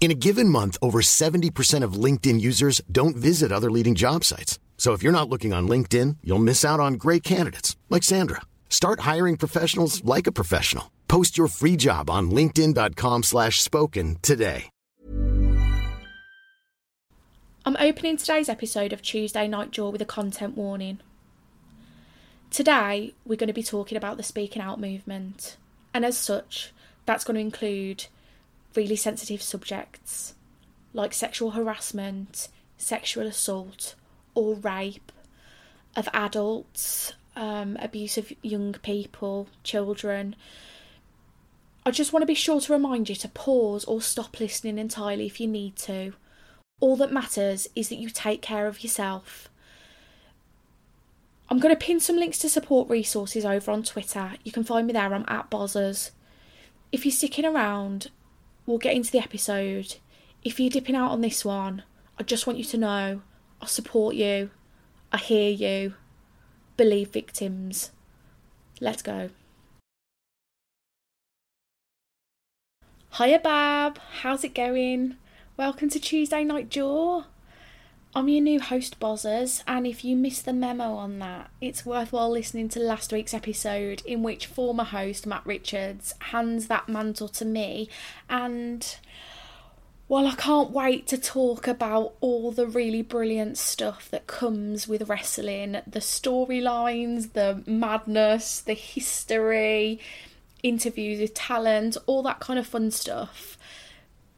In a given month, over 70% of LinkedIn users don't visit other leading job sites. So if you're not looking on LinkedIn, you'll miss out on great candidates like Sandra. Start hiring professionals like a professional. Post your free job on linkedin.com slash spoken today. I'm opening today's episode of Tuesday Night Jaw with a content warning. Today, we're going to be talking about the speaking out movement, and as such, that's going to include really sensitive subjects like sexual harassment, sexual assault, or rape of adults, um, abuse of young people, children. I just want to be sure to remind you to pause or stop listening entirely if you need to. All that matters is that you take care of yourself. I'm going to pin some links to support resources over on Twitter. You can find me there. I'm at Bozzers. If you're sticking around, we'll get into the episode. If you're dipping out on this one, I just want you to know I support you. I hear you. Believe victims. Let's go. Hiya, Bab. How's it going? Welcome to Tuesday Night Jaw. I'm your new host, Bozzers, and if you missed the memo on that, it's worthwhile listening to last week's episode in which former host Matt Richards hands that mantle to me. And well, I can't wait to talk about all the really brilliant stuff that comes with wrestling the storylines, the madness, the history, interviews with talent, all that kind of fun stuff.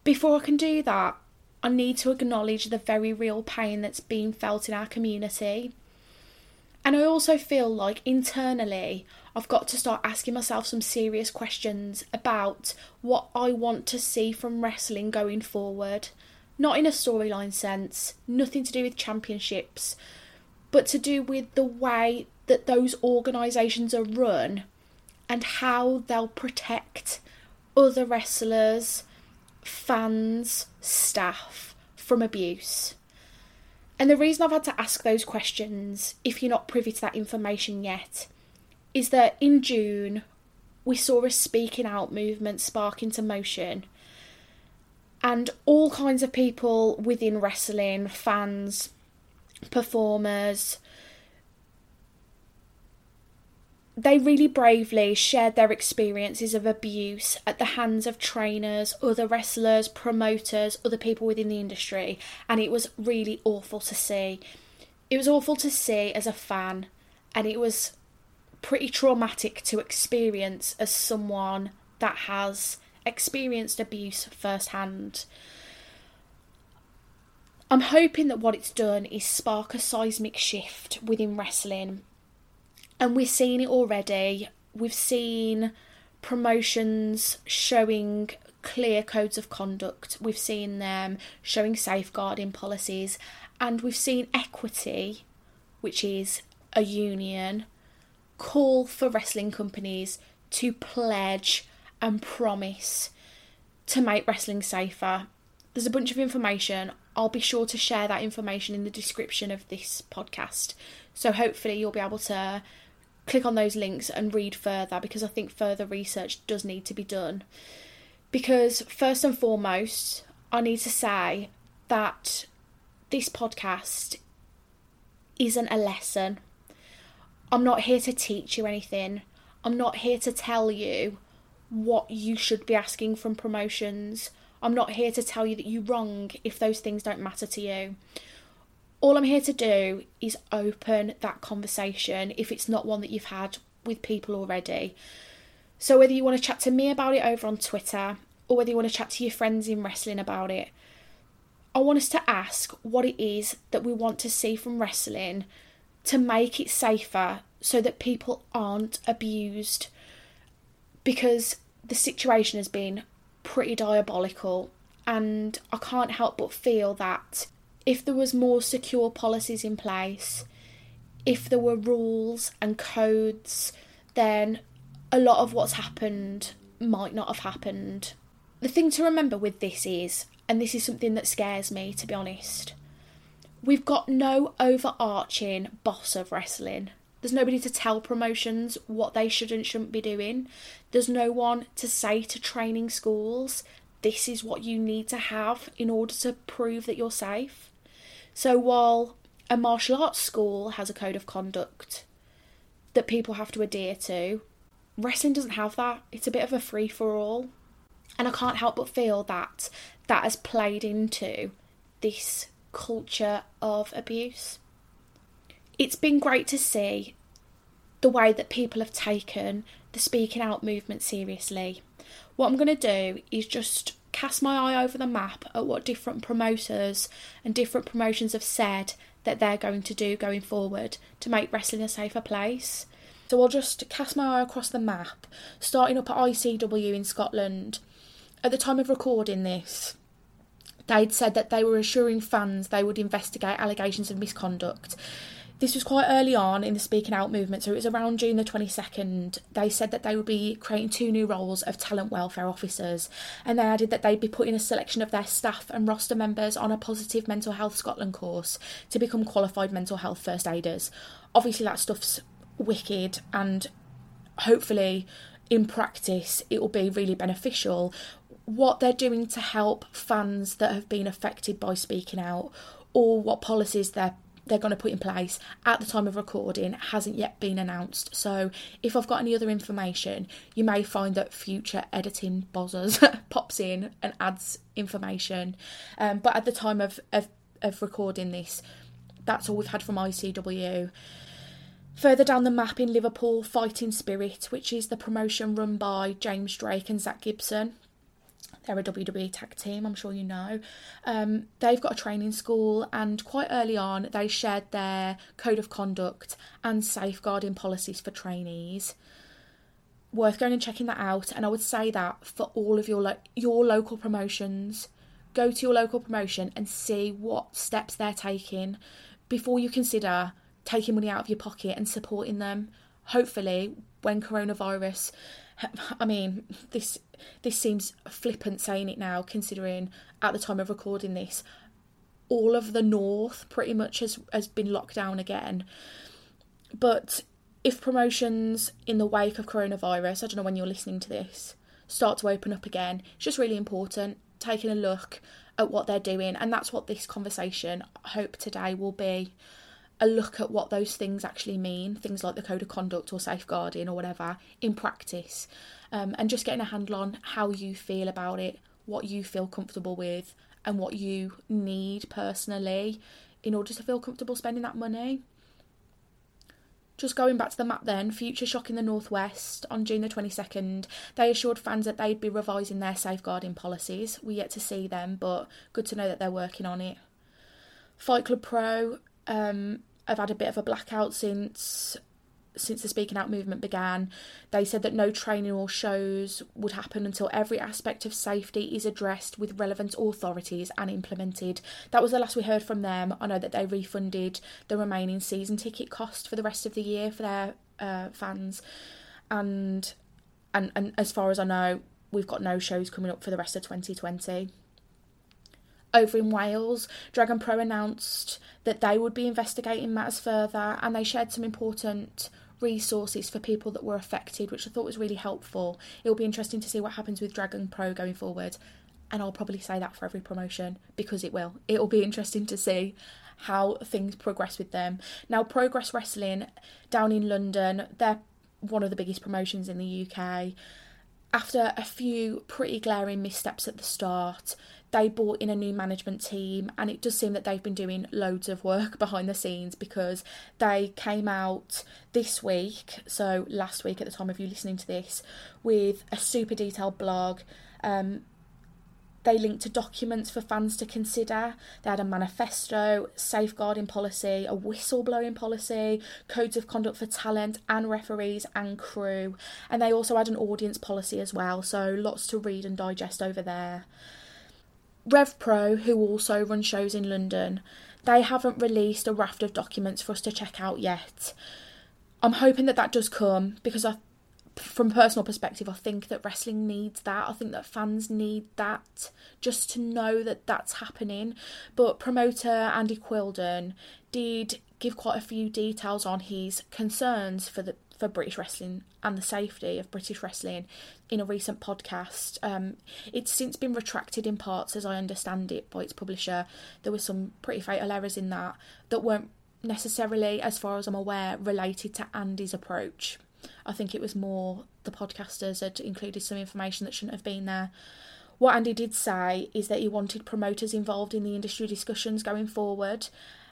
Before I can do that, I need to acknowledge the very real pain that's being felt in our community. And I also feel like internally, I've got to start asking myself some serious questions about what I want to see from wrestling going forward. Not in a storyline sense, nothing to do with championships, but to do with the way that those organisations are run and how they'll protect other wrestlers, fans, staff from abuse. And the reason I've had to ask those questions, if you're not privy to that information yet, is that in June we saw a speaking out movement spark into motion. And all kinds of people within wrestling, fans, performers, they really bravely shared their experiences of abuse at the hands of trainers, other wrestlers, promoters, other people within the industry, and it was really awful to see. It was awful to see as a fan, and it was pretty traumatic to experience as someone that has experienced abuse firsthand. I'm hoping that what it's done is spark a seismic shift within wrestling and we're seeing it already. We've seen promotions showing clear codes of conduct, we've seen them showing safeguarding policies, and we've seen equity, which is a union, call for wrestling companies to pledge and promise to make wrestling safer. There's a bunch of information. I'll be sure to share that information in the description of this podcast. So hopefully you'll be able to click on those links and read further because I think further research does need to be done. Because, first and foremost, I need to say that this podcast isn't a lesson. I'm not here to teach you anything. I'm not here to tell you what you should be asking from promotions. I'm not here to tell you that you're wrong if those things don't matter to you. All I'm here to do is open that conversation if it's not one that you've had with people already. So, whether you want to chat to me about it over on Twitter or whether you want to chat to your friends in wrestling about it, I want us to ask what it is that we want to see from wrestling to make it safer so that people aren't abused because the situation has been pretty diabolical and I can't help but feel that if there was more secure policies in place, if there were rules and codes, then a lot of what's happened might not have happened. The thing to remember with this is, and this is something that scares me to be honest, we've got no overarching boss of wrestling. There's nobody to tell promotions what they should and shouldn't be doing. There's no one to say to training schools, this is what you need to have in order to prove that you're safe. So while a martial arts school has a code of conduct that people have to adhere to, wrestling doesn't have that. It's a bit of a free for all. And I can't help but feel that that has played into this culture of abuse. It's been great to see the way that people have taken the speaking out movement seriously. What I'm going to do is just cast my eye over the map at what different promoters and different promotions have said that they're going to do going forward to make wrestling a safer place. So I'll just cast my eye across the map, starting up at ICW in Scotland. At the time of recording this, they'd said that they were assuring fans they would investigate allegations of misconduct. This was quite early on in the speaking out movement, so it was around June the 22nd. They said that they would be creating two new roles of talent welfare officers, and they added that they'd be putting a selection of their staff and roster members on a positive mental health Scotland course to become qualified mental health first aiders. Obviously, that stuff's wicked, and hopefully, in practice, it will be really beneficial. What they're doing to help fans that have been affected by speaking out, or what policies they're they're going to put in place at the time of recording hasn't yet been announced. So if I've got any other information, you may find that future editing bozzers pops in and adds information. Um, but at the time of, of, of recording this, that's all we've had from ICW. Further down the map in Liverpool, Fighting Spirit, which is the promotion run by James Drake and Zach Gibson. They're a WWE tag team, I'm sure you know. Um, they've got a training school, and quite early on, they shared their code of conduct and safeguarding policies for trainees. Worth going and checking that out, and I would say that for all of your lo- your local promotions, go to your local promotion and see what steps they're taking before you consider taking money out of your pocket and supporting them. Hopefully, when coronavirus I mean, this this seems flippant saying it now, considering at the time of recording this, all of the north pretty much has has been locked down again. But if promotions in the wake of coronavirus, I don't know when you're listening to this, start to open up again, it's just really important taking a look at what they're doing, and that's what this conversation I hope today will be a look at what those things actually mean, things like the code of conduct or safeguarding or whatever, in practice, um, and just getting a handle on how you feel about it, what you feel comfortable with, and what you need personally in order to feel comfortable spending that money. Just going back to the map then, Future Shock in the Northwest on June the 22nd, they assured fans that they'd be revising their safeguarding policies. We yet to see them, but good to know that they're working on it. Fight Club Pro um, I've had a bit of a blackout since since the speaking out movement began. They said that no training or shows would happen until every aspect of safety is addressed with relevant authorities and implemented. That was the last we heard from them. I know that they refunded the remaining season ticket cost for the rest of the year for their uh, fans, and and and as far as I know, we've got no shows coming up for the rest of 2020. Over in Wales, Dragon Pro announced that they would be investigating matters further and they shared some important resources for people that were affected, which I thought was really helpful. It'll be interesting to see what happens with Dragon Pro going forward. And I'll probably say that for every promotion because it will. It'll be interesting to see how things progress with them. Now, Progress Wrestling down in London, they're one of the biggest promotions in the UK after a few pretty glaring missteps at the start, they brought in a new management team, and it does seem that they've been doing loads of work behind the scenes because they came out this week, so last week at the time of you listening to this, with a super detailed blog. Um, they linked to documents for fans to consider. They had a manifesto, safeguarding policy, a whistleblowing policy, codes of conduct for talent and referees and crew. And they also had an audience policy as well, so lots to read and digest over there. RevPro, who also run shows in London, they haven't released a raft of documents for us to check out yet. I'm hoping that that does come because I from personal perspective, I think that wrestling needs that. I think that fans need that just to know that that's happening. But promoter Andy Quildan did give quite a few details on his concerns for the for British wrestling and the safety of British wrestling in a recent podcast. Um, it's since been retracted in parts, as I understand it, by its publisher. There were some pretty fatal errors in that that weren't necessarily, as far as I'm aware, related to Andy's approach. I think it was more the podcasters had included some information that shouldn't have been there. What Andy did say is that he wanted promoters involved in the industry discussions going forward,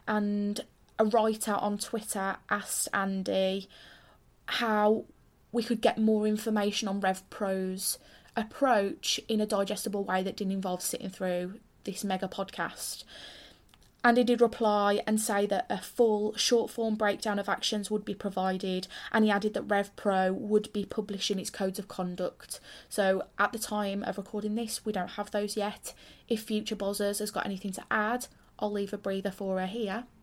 and a writer on Twitter asked Andy how we could get more information on RevPro's approach in a digestible way that didn't involve sitting through this mega podcast. Andy did reply and say that a full short form breakdown of actions would be provided, and he added that RevPro would be publishing its codes of conduct. So, at the time of recording this, we don't have those yet. If Future Bozzers has got anything to add, I'll leave a breather for her here.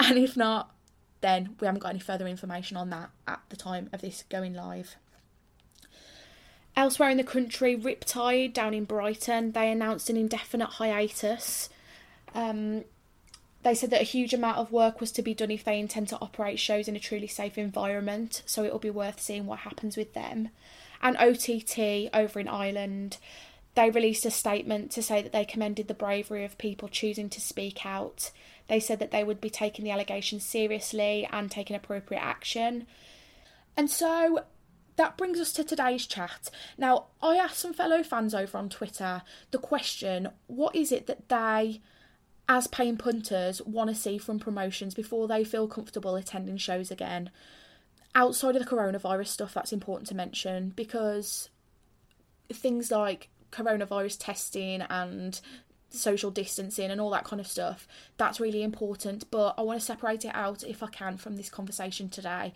And if not, then we haven't got any further information on that at the time of this going live. Elsewhere in the country, Riptide down in Brighton, they announced an indefinite hiatus um, they said that a huge amount of work was to be done if they intend to operate shows in a truly safe environment, so it'll be worth seeing what happens with them. And OTT over in Ireland, they released a statement to say that they commended the bravery of people choosing to speak out. They said that they would be taking the allegations seriously and taking appropriate action. And so that brings us to today's chat. Now, I asked some fellow fans over on Twitter the question what is it that they as paying punters want to see from promotions before they feel comfortable attending shows again. Outside of the coronavirus stuff, that's important to mention because things like coronavirus testing and social distancing and all that kind of stuff that's really important but i want to separate it out if i can from this conversation today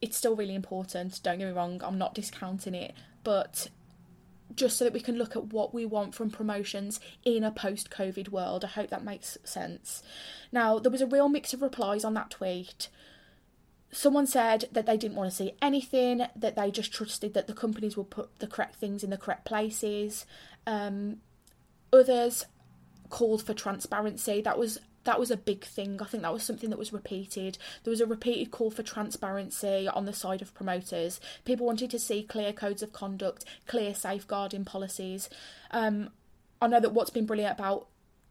it's still really important don't get me wrong i'm not discounting it but just so that we can look at what we want from promotions in a post COVID world. I hope that makes sense. Now, there was a real mix of replies on that tweet. Someone said that they didn't want to see anything, that they just trusted that the companies would put the correct things in the correct places. Um, others called for transparency. That was that was a big thing. I think that was something that was repeated. There was a repeated call for transparency on the side of promoters. People wanted to see clear codes of conduct, clear safeguarding policies. Um, I know that what's been brilliant about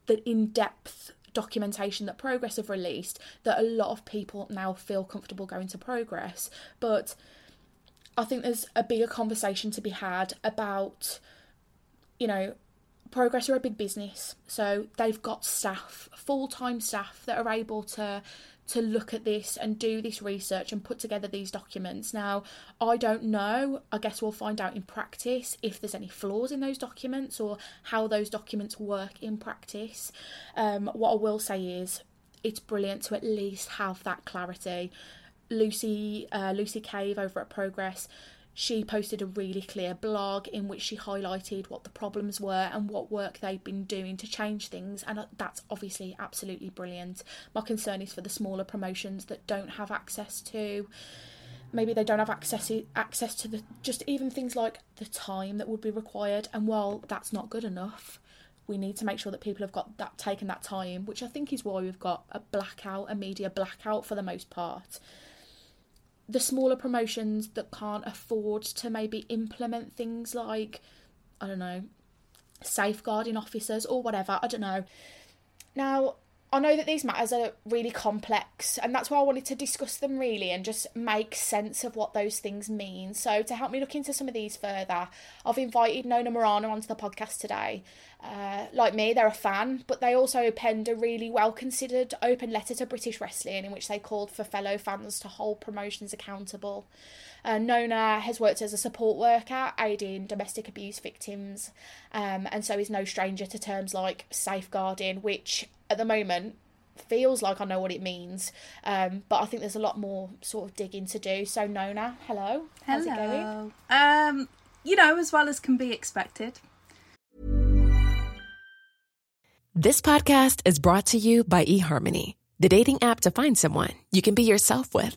the in depth documentation that Progress have released, that a lot of people now feel comfortable going to Progress. But I think there's a bigger conversation to be had about, you know, Progress are a big business, so they've got staff, full time staff that are able to to look at this and do this research and put together these documents. Now, I don't know. I guess we'll find out in practice if there's any flaws in those documents or how those documents work in practice. Um, what I will say is, it's brilliant to at least have that clarity. Lucy, uh, Lucy Cave over at Progress she posted a really clear blog in which she highlighted what the problems were and what work they've been doing to change things, and uh, that's obviously absolutely brilliant. My concern is for the smaller promotions that don't have access to maybe they don't have access access to the just even things like the time that would be required and while that's not good enough we need to make sure that people have got that taken that time which i think is why we've got a blackout a media blackout for the most part the smaller promotions that can't afford to maybe implement things like, I don't know, safeguarding officers or whatever, I don't know. Now, I know that these matters are really complex, and that's why I wanted to discuss them really and just make sense of what those things mean. So, to help me look into some of these further, I've invited Nona Morano onto the podcast today. Uh, like me, they're a fan, but they also penned a really well considered open letter to British wrestling in which they called for fellow fans to hold promotions accountable. Uh, Nona has worked as a support worker, aiding domestic abuse victims, um, and so is no stranger to terms like safeguarding, which at the moment feels like I know what it means, um, but I think there's a lot more sort of digging to do. So Nona, hello. How's it going? Hello. Um, you know, as well as can be expected. This podcast is brought to you by eHarmony, the dating app to find someone you can be yourself with.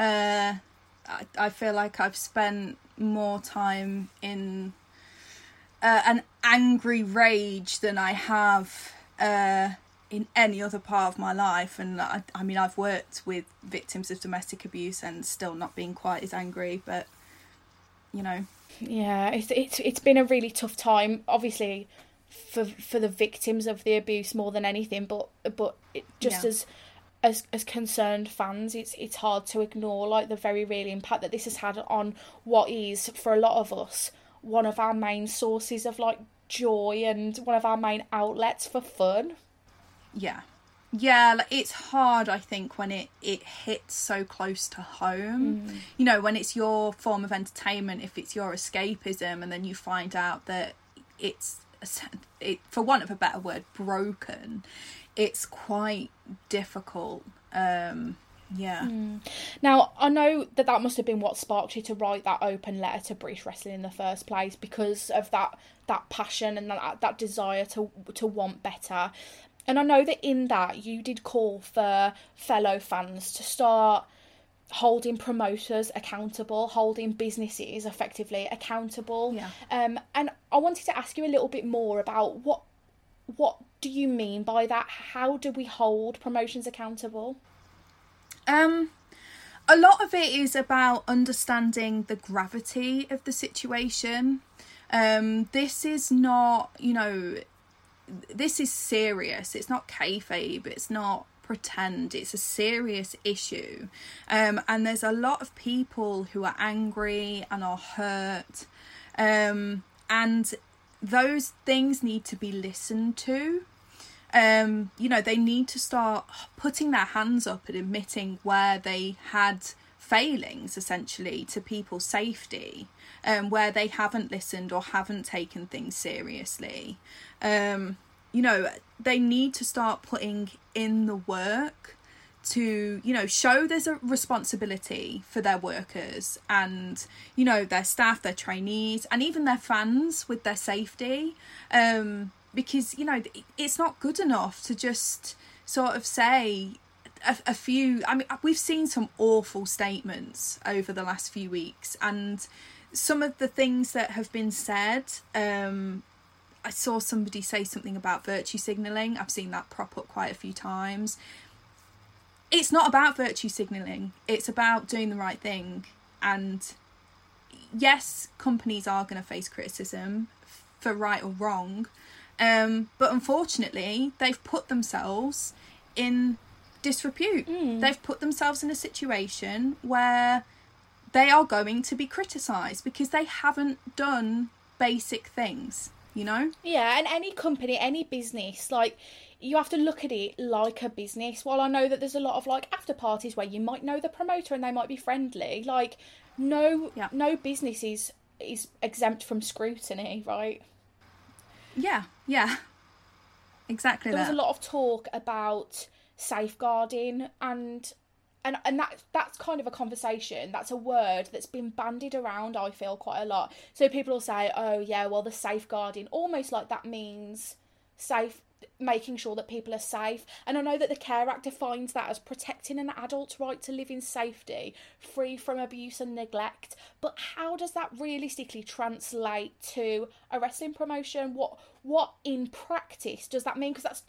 Uh, I, I feel like I've spent more time in uh, an angry rage than I have uh, in any other part of my life. And I, I mean, I've worked with victims of domestic abuse and still not being quite as angry, but you know. Yeah, it's it's it's been a really tough time. Obviously, for for the victims of the abuse more than anything, but but it, just Yeah. as as as concerned fans, it's it's hard to ignore like the very real impact that this has had on what is for a lot of us one of our main sources of like joy and one of our main outlets for fun. yeah. Yeah like it's hard i think when it it hits so close to home. Mm. You know when it's your form of entertainment if it's your escapism and then you find out that it's it for want of a better word broken it's quite difficult um yeah Now, I know that that must have been what sparked you to write that open letter to British Wrestling in the first place because of that that passion and that that desire to to want better. And I know that in that you did call for fellow fans to start holding promoters accountable, holding businesses effectively accountable. Yeah. Um and I wanted to ask you a little bit more about what what do you mean by that? How do we hold promotions accountable? Um, a lot of it is about understanding the gravity of the situation. Um, this is not, you know, this is serious. It's not kayfabe. It's not pretend. It's a serious issue. Um, and there's a lot of people who are angry and are hurt. Um, and those things need to be listened to um, you know, they need to start putting their hands up and admitting where they had failings essentially to people's safety, um, where they haven't listened or haven't taken things seriously. Um, you know, they need to start putting in the work to you know show there's a responsibility for their workers and you know their staff their trainees and even their fans with their safety. Um because you know it's not good enough to just sort of say a, a few i mean we've seen some awful statements over the last few weeks and some of the things that have been said um i saw somebody say something about virtue signaling i've seen that prop up quite a few times it's not about virtue signaling. It's about doing the right thing. And yes, companies are going to face criticism for right or wrong. Um, but unfortunately, they've put themselves in disrepute. Mm. They've put themselves in a situation where they are going to be criticised because they haven't done basic things, you know? Yeah, and any company, any business, like you have to look at it like a business. While I know that there's a lot of like after parties where you might know the promoter and they might be friendly, like no no business is is exempt from scrutiny, right? Yeah, yeah. Exactly There was a lot of talk about safeguarding and and and that that's kind of a conversation that's a word that's been bandied around i feel quite a lot so people will say oh yeah well the safeguarding almost like that means safe making sure that people are safe. And i know that the care act defines that as protecting an adult's right to live in safety free from abuse and neglect. But how does that realistically translate to a wrestling promotion? What what in practice does that mean? Because that's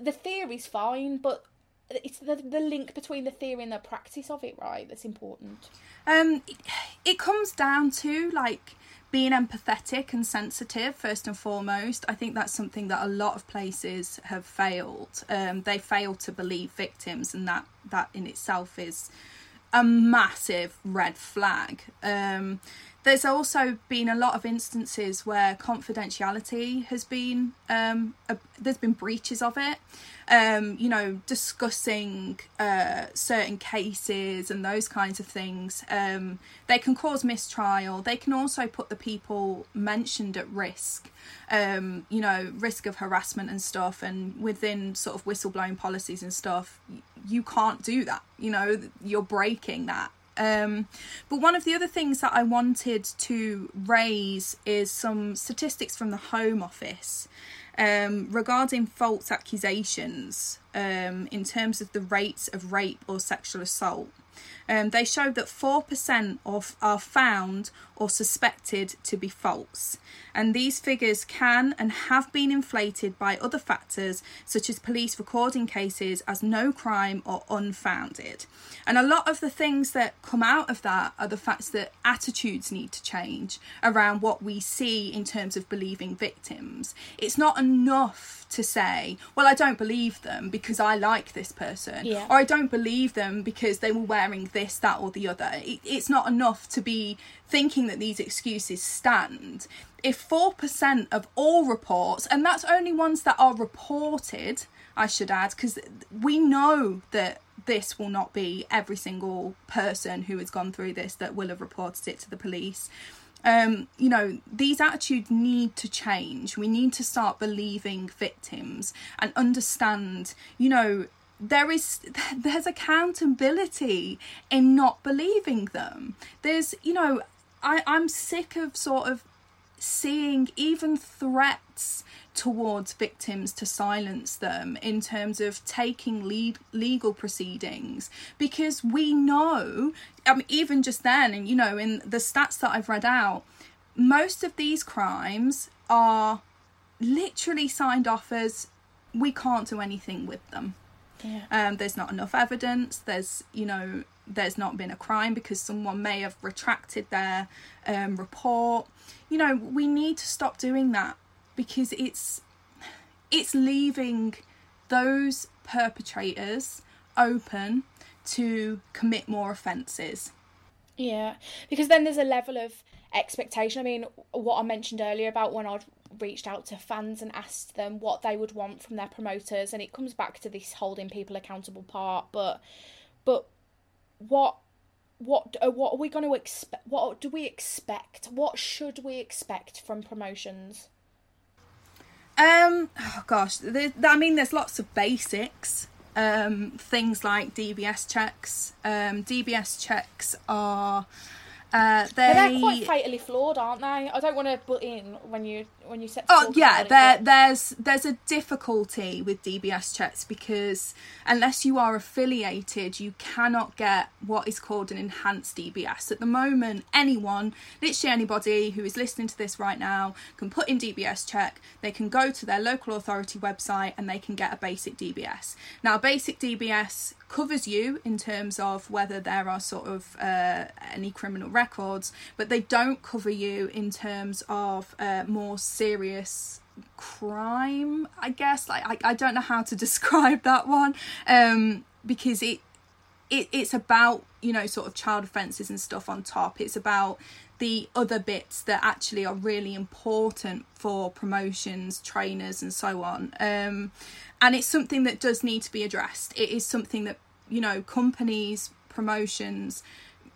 the theory's fine but it's the, the link between the theory and the practice of it right that's important. Um, it, it comes down to like being empathetic and sensitive first and foremost. I think that's something that a lot of places have failed. Um, they fail to believe victims, and that that in itself is a massive red flag. Um, there's also been a lot of instances where confidentiality has been um, a, there's been breaches of it. Um, you know, discussing uh, certain cases and those kinds of things. Um, they can cause mistrial. They can also put the people mentioned at risk. Um, you know, risk of harassment and stuff. And within sort of whistleblowing policies and stuff, you can't do that. You know, you're breaking that. Um, but one of the other things that I wanted to raise is some statistics from the Home Office um, regarding false accusations um, in terms of the rates of rape or sexual assault. Um, they showed that 4% of are found or suspected to be false, and these figures can and have been inflated by other factors such as police recording cases as no crime or unfounded. And a lot of the things that come out of that are the facts that attitudes need to change around what we see in terms of believing victims. It's not enough to say, well, I don't believe them because I like this person, Yeah. or I don't believe them because they were wearing this, that, or the other. It, it's not enough to be thinking that these excuses stand. If 4% of all reports, and that's only ones that are reported, I should add, because we know that this will not be every single person who has gone through this that will have reported it to the police um, you know, these attitudes need to change. We need to start believing victims and understand, you know, there is there's accountability in not believing them. There's, you know, I, I'm sick of sort of seeing even threats towards victims to silence them in terms of taking lead, legal proceedings because we know I mean, even just then and you know in the stats that I've read out most of these crimes are literally signed off as we can't do anything with them Yeah. um, there's not enough evidence there's you know there's not been a crime because someone may have retracted their um, report you know we need to stop doing that because it's it's leaving those perpetrators open to commit more offences Yeah, because then there's a level of expectation. I mean, what I mentioned earlier about when I'd reached out to fans and asked them what they would want from their promoters, and it comes back to this holding people accountable part. But, but what, what, uh, what are we going to expect? What do we expect? What should we expect from promotions? Um, oh gosh, there, I mean, there's lots of basics. Um, things like DBS checks. Um, DBS checks are uh, they. They're quite fatally flawed, aren't they? I don't want to butt in when you when you set? Oh yeah, there there's there's a difficulty with DBS checks because unless you are affiliated, you cannot get what is called an enhanced DBS. At the moment, anyone, literally anybody who is listening to this right now, can put in DBS check. They can go to their local authority website and they can get a basic DBS. Now, basic DBS covers you in terms of whether there are sort of uh, any criminal records, but they don't cover you in terms of uh, more serious crime. I guess like I, I don't know how to describe that one um, because it it it's about you know sort of child offences and stuff on top. It's about the other bits that actually are really important for promotions, trainers, and so on. Um, and it's something that does need to be addressed. It is something that you know companies, promotions,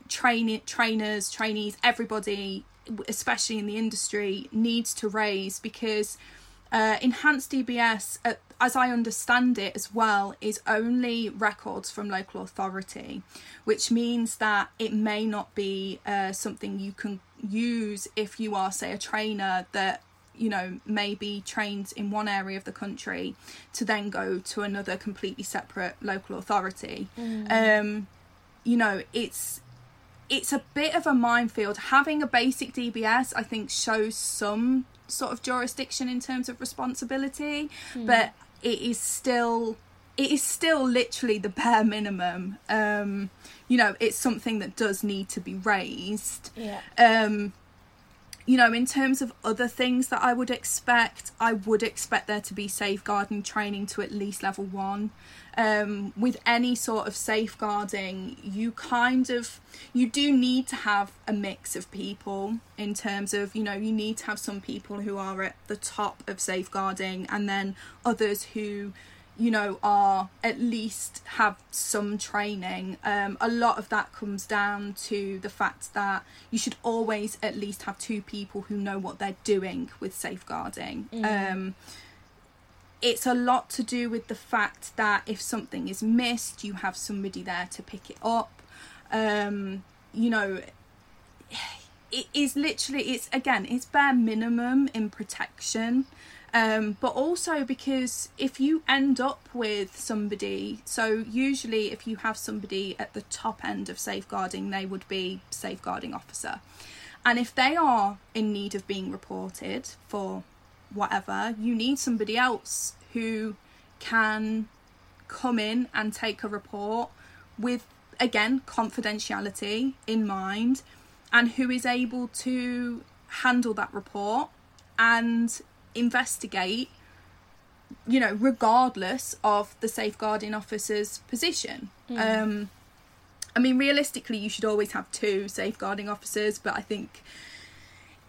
train trainers, trainees, everybody, especially in the industry, needs to raise because uh, enhanced DBS, uh, as I understand it as well, is only records from local authority, which means that it may not be uh, something you can use if you are, say, a trainer that you know may be trained in one area of the country to then go to another completely separate local authority. Mm. Um, you know, it's it's a bit of a minefield. Having a basic DBS, I think, shows some sort of jurisdiction in terms of responsibility, mm. but it is still it is still literally the bare minimum. Um, you know, it's something that does need to be raised. Yeah. Um, you know, in terms of other things that I would expect, I would expect there to be safeguarding training to at least level one. Um, with any sort of safeguarding, you kind of you do need to have a mix of people in terms of you know you need to have some people who are at the top of safeguarding and then others who you know are at least have some training um, a lot of that comes down to the fact that you should always at least have two people who know what they're doing with safeguarding mm. um, it's a lot to do with the fact that if something is missed you have somebody there to pick it up um, you know it is literally it's again it's bare minimum in protection um, but also because if you end up with somebody, so usually if you have somebody at the top end of safeguarding, they would be safeguarding officer. And if they are in need of being reported for whatever, you need somebody else who can come in and take a report with, again, confidentiality in mind and who is able to handle that report and investigate you know regardless of the safeguarding officer's position mm. um i mean realistically you should always have two safeguarding officers but i think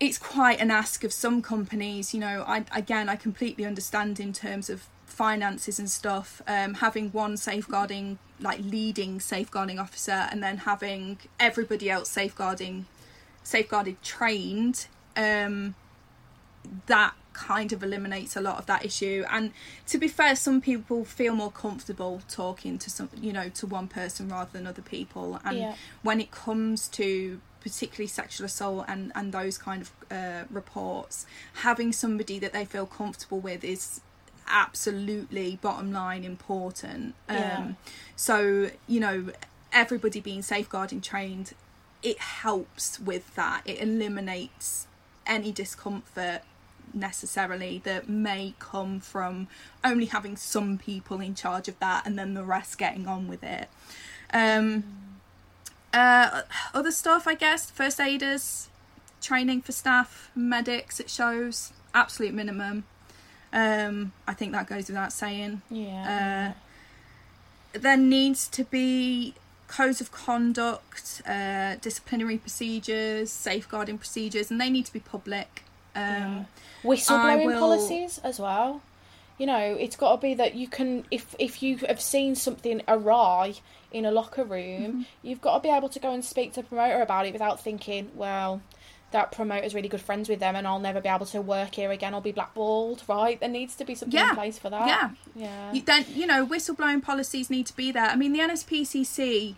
it's quite an ask of some companies you know i again i completely understand in terms of finances and stuff um having one safeguarding like leading safeguarding officer and then having everybody else safeguarding safeguarded trained um that kind of eliminates a lot of that issue and to be fair some people feel more comfortable talking to some you know to one person rather than other people and yeah. when it comes to particularly sexual assault and and those kind of uh, reports having somebody that they feel comfortable with is absolutely bottom line important yeah. um so you know everybody being safeguarding trained it helps with that it eliminates any discomfort necessarily that may come from only having some people in charge of that and then the rest getting on with it. Um, uh, other stuff, I guess, first aiders, training for staff, medics, it shows, absolute minimum. Um, I think that goes without saying. Yeah. Uh, there needs to be codes of conduct, uh, disciplinary procedures, safeguarding procedures, and they need to be public. Um, yeah. Whistleblowing will... policies as well. You know, it's got to be that you can, if if you have seen something awry in a locker room, mm-hmm. you've got to be able to go and speak to a promoter about it without thinking, well, that promoter's really good friends with them and I'll never be able to work here again. I'll be blackballed, right? There needs to be something yeah. in place for that. Yeah. Yeah. You, then, you know, whistleblowing policies need to be there. I mean, the NSPCC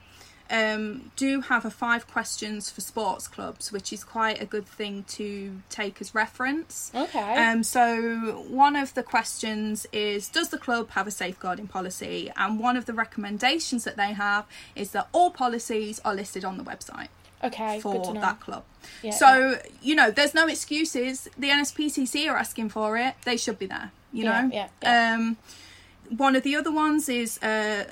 um, do have a five questions for sports clubs, which is quite a good thing to take as reference. Okay. Um, so one of the questions is, does the club have a safeguarding policy? And one of the recommendations that they have is that all policies are listed on the website Okay. good for that club. Yeah, so you know, there's no excuses. The NSPCC are asking for it; they should be there. You Yeah, know. yeah, yeah. Um, one of the other ones is uh,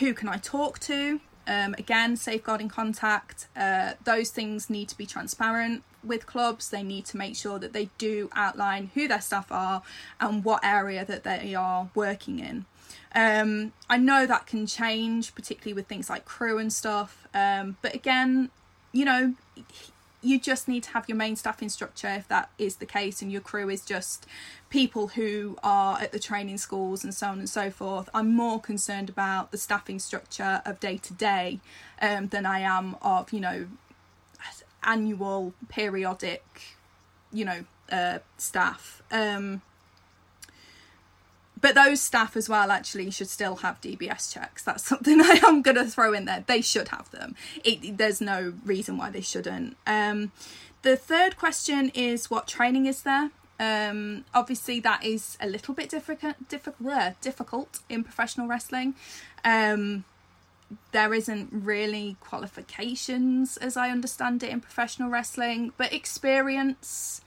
who can I talk to? Um, again, safeguarding contact. Uh, those things need to be transparent with clubs. They need to make sure that they do outline who their staff are and what area that they are working in. Um, I know that can change, particularly with things like crew and stuff. Um, but again, you know, you just need to have your main staffing structure if that is the case, and your crew is just people who are at the training schools and so on and so forth. I'm more concerned about the staffing structure of day to day than I am of, you know, annual, periodic, you know, uh, staff. Um, but those staff as well actually should still have DBS checks. That's something I am going to throw in there. They should have them. It, there's no reason why they shouldn't. Um, the third question is what training is there? Um, obviously, that is a little bit difficult, difficult, difficult in professional wrestling. Um, there isn't really qualifications, as I understand it, in professional wrestling, but experience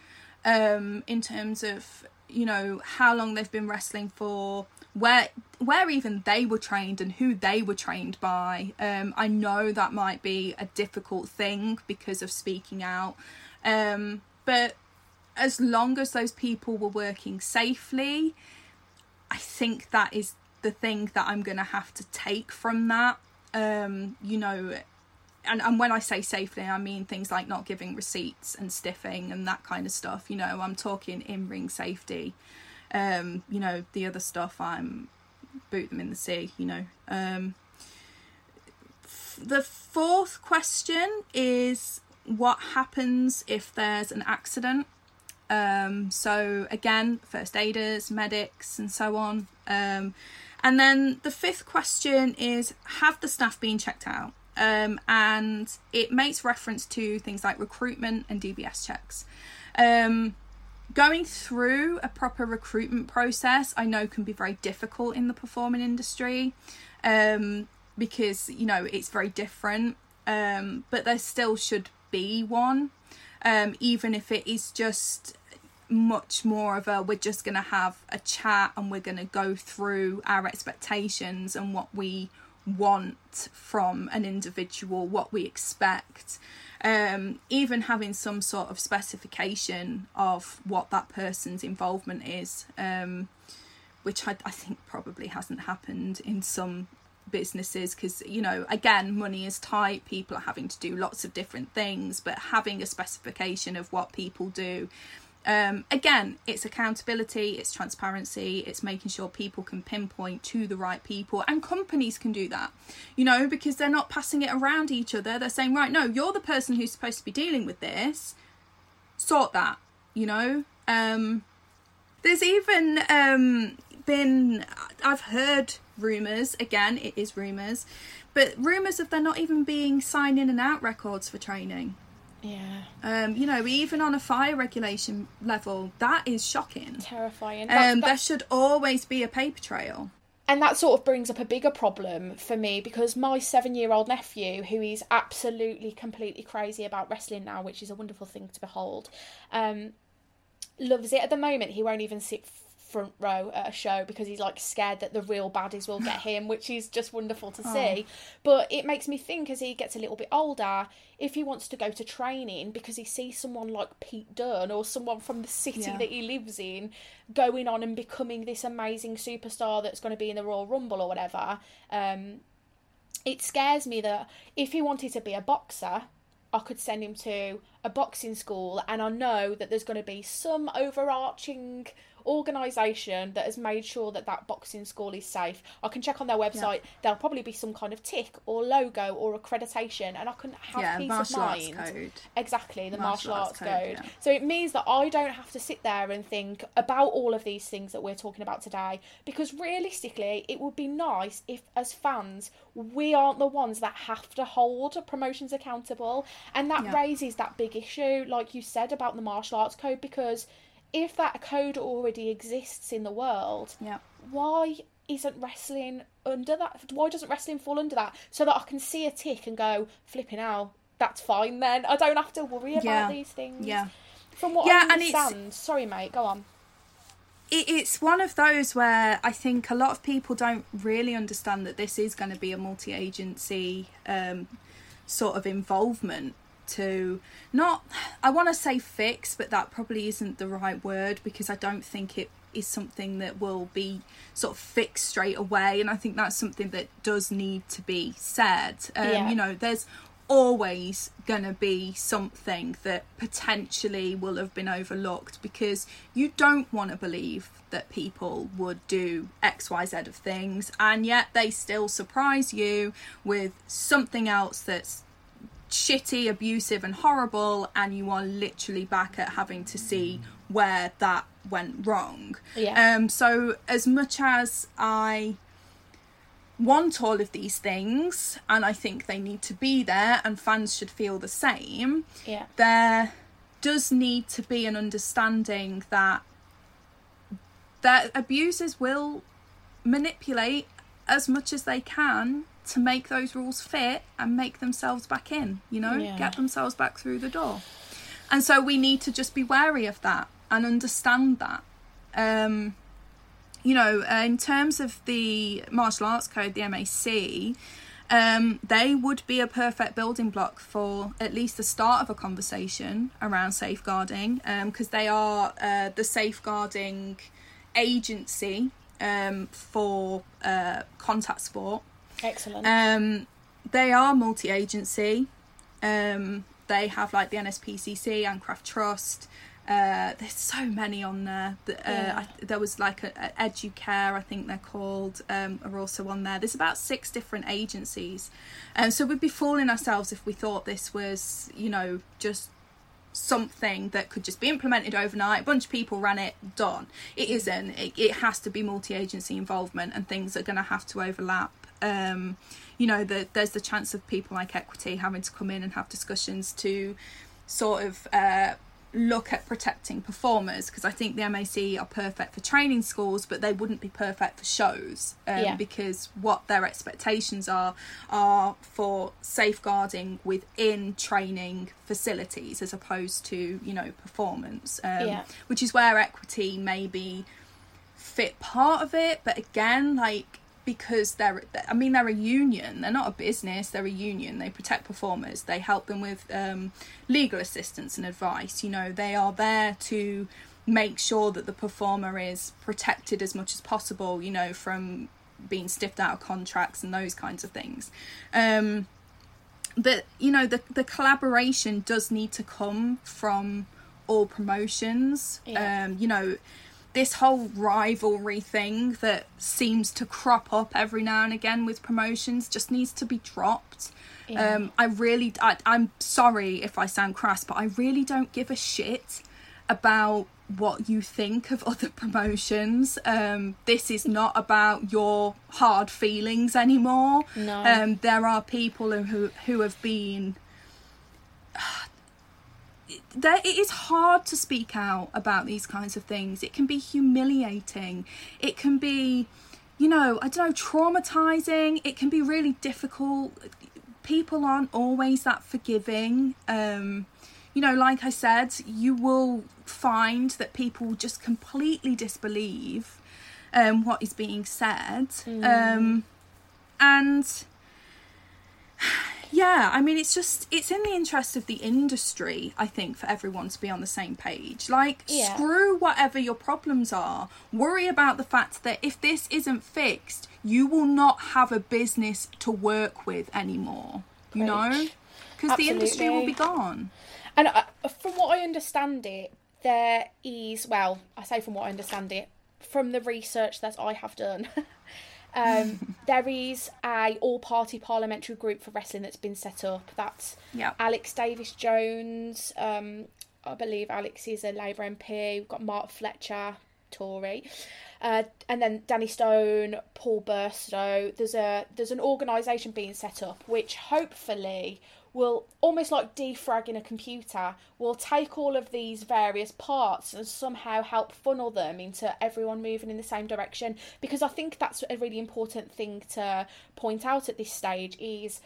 um, in terms of you know how long they've been wrestling for where where even they were trained and who they were trained by. Um i know that might be a difficult thing because of speaking out. Um but as long as those people were working safely i think that is the thing that i'm going to have to take from that. Um you know and, and when I say safely, I mean things like not giving receipts and stiffing and that kind of stuff. You know, I'm talking in ring safety. Um, you know, the other stuff, I'm boot them in the sea. You know. Um, the fourth question is what happens if there's an accident. Um, so again, first aiders, medics, and so on. Um, and then the fifth question is: Have the staff been checked out? Um, and it makes reference to things like recruitment and DBS checks. Um, going through a proper recruitment process, I know can be very difficult in the performing industry um, because you know it's very different, um, but there still should be one, um, even if it is just much more of a we're just going to have a chat and we're going to go through our expectations and what we want from an individual, what we expect. Um, even having some sort of specification of what that person's involvement is, um, which I, I think probably hasn't happened in some businesses because you know again money is tight people are having to do lots of different things but having a specification of what people do um, again, it's accountability, it's transparency, it's making sure people can pinpoint to the right people, and companies can do that, you know, because they're not passing it around each other. They're saying, right, no, you're the person who's supposed to be dealing with this, sort that, you know. Um, there's even um, been, I've heard rumours, again, it is rumours, but rumours of there not even being sign in and out records for training. Yeah. Um, you know, even on a fire regulation level, that is shocking. Terrifying. That's- Um, there should always be a paper trail. And that sort of brings up a bigger problem for me because my seven year old nephew, who is absolutely completely crazy about wrestling now, which is a wonderful thing to behold, um, loves it at the moment. He won't even sit front row at a show because he's like scared that the real baddies will get him, which is just wonderful to see. But it makes me think as he gets a little bit older, if he wants to go to training because he sees someone like Pete Dunne or someone from the city Yeah. that he lives in going on and becoming this amazing superstar that's going to be in the Royal Rumble or whatever, um, it scares me that if he wanted to be a boxer, I could send him to a boxing school, and I know that there's going to be some overarching organisation that has made sure that that boxing school is safe. I can check on their website. There'll probably be some kind of tick or logo or accreditation, and I can have Yeah, peace martial of arts mind. code. Exactly, the martial, Martial arts, arts code. code, yeah. So it means that I don't have to sit there and think about all of these things that we're talking about today because realistically, it would be nice if, as fans, we aren't the ones that have to hold promotions accountable. And that Yeah. raises that big issue, like you said, about the martial arts code because if that code already exists in the world, Yeah. why isn't wrestling under that? Why doesn't wrestling fall under that? So that I can see a tick and go, flipping out, that's fine then. I don't have to worry about Yeah. these things. Yeah. From what Yeah, I and it's- understand, sorry mate, go on. it, it's one of those where I think a lot of people don't really understand that this is going to be a multi agency um, sort of involvement to not, I want to say fix, but that probably isn't the right word because I don't think it is something that will be sort of fixed straight away. And I think that's something that does need to be said. Um, Yeah. You know, there's always going to be something that potentially will have been overlooked because you don't want to believe that people would do XYZ of things and yet they still surprise you with something else that's shitty, abusive, and horrible, and you are literally back at having to see where that went wrong. Yeah. Um. So as much as I want all of these things, and I think they need to be there, and fans should feel the same. Yeah. There does need to be an understanding that that abusers will manipulate as much as they can to make those rules fit and make themselves back in, you know, Yeah. get themselves back through the door. And so we need to just be wary of that and understand that. Um, you know, uh, in terms of the martial arts code, the MAC, um, they would be a perfect building block for at least the start of a conversation around safeguarding, because they are uh, the safeguarding agency um, for uh, contact sport. Excellent. Um, they are multi-agency. Um, they have like the NSPCC and Craft Trust. Uh, there's so many on there. Uh, Yeah. I, there was like a, a Educare, I think they're called, um, are also on there. There's about six different agencies, and so we'd be fooling ourselves if we thought this was, you know, just something that could just be implemented overnight. A bunch of people ran it, done. It isn't. It, it has to be multi-agency involvement, and things are going to have to overlap. Um, you know, the, there's the chance of people like Equity having to come in and have discussions to sort of uh, look at protecting performers because I think the MAC are perfect for training schools, but they wouldn't be perfect for shows um, Yeah. because what their expectations are are for safeguarding within training facilities as opposed to you know performance, um, Yeah. which is where equity maybe fit part of it, but again, like because they're, I mean, they're a union. They're not a business. They're a union. They protect performers. They help them with um, legal assistance and advice. You know, they are there to make sure that the performer is protected as much as possible. You know, from being stiffed out of contracts and those kinds of things. Um, but you know, the the collaboration does need to come from all promotions. Yeah. Um, you know this whole rivalry thing that seems to crop up every now and again with promotions just needs to be dropped. Yeah. Um, I really, I, I'm sorry if I sound crass, but I really don't give a shit about what you think of other promotions. Um, this is not about your hard feelings anymore. No. Um, there are people who who have been there it is hard to speak out about these kinds of things. It can be humiliating. It can be you know i don't know traumatizing. It can be really difficult. People aren't always that forgiving. Um you know like i said you will find that people just completely disbelieve um what is being said. Um and yeah i mean it's just it's in the interest of the industry i think for everyone to be on the same page. Like Yeah. screw whatever your problems are. Worry about the fact that if this isn't fixed you will not have a business to work with anymore. You know? Because the industry will be gone. And uh, from what I understand it, there is, well, I say from what I understand it, from the research that I have done, um, there is a all-party parliamentary group for wrestling that's been set up. That's Yeah. Alex Davies-Jones. Um, I believe Alex is a Labour MP. We've got Mark Fletcher, Tory, uh, and then Danny Stone, Paul Burstow. There's a there's an organisation being set up which hopefully will almost like defragging a computer will take all of these various parts and somehow help funnel them into everyone moving in the same direction. Because i think that's a really important thing to point out at this stage is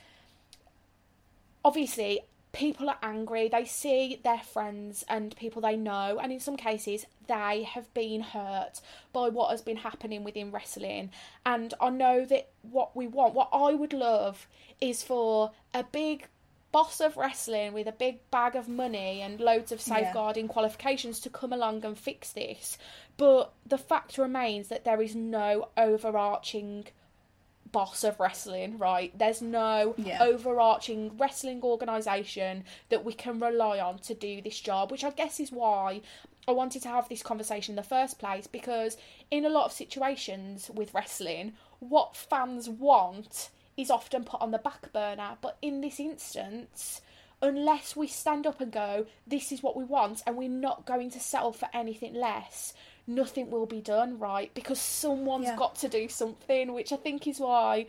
obviously people are angry they see their friends and people they know and in some cases they have been hurt by what has been happening within wrestling. And i know that what we want what i would love is for a big boss of wrestling with a big bag of money and loads of Yeah. safeguarding qualifications to come along and fix this but the fact remains that there is no overarching boss of wrestling, right? There's no Yeah. overarching wrestling organisation that we can rely on to do this job, which I guess is why I wanted to have this conversation in the first place because in a lot of situations with wrestling, what fans want is often put on the back burner, but in this instance, unless we stand up and go, this is what we want, and we're not going to settle for anything less, nothing will be done, right? Because someone's Yeah. got to do something, which I think is why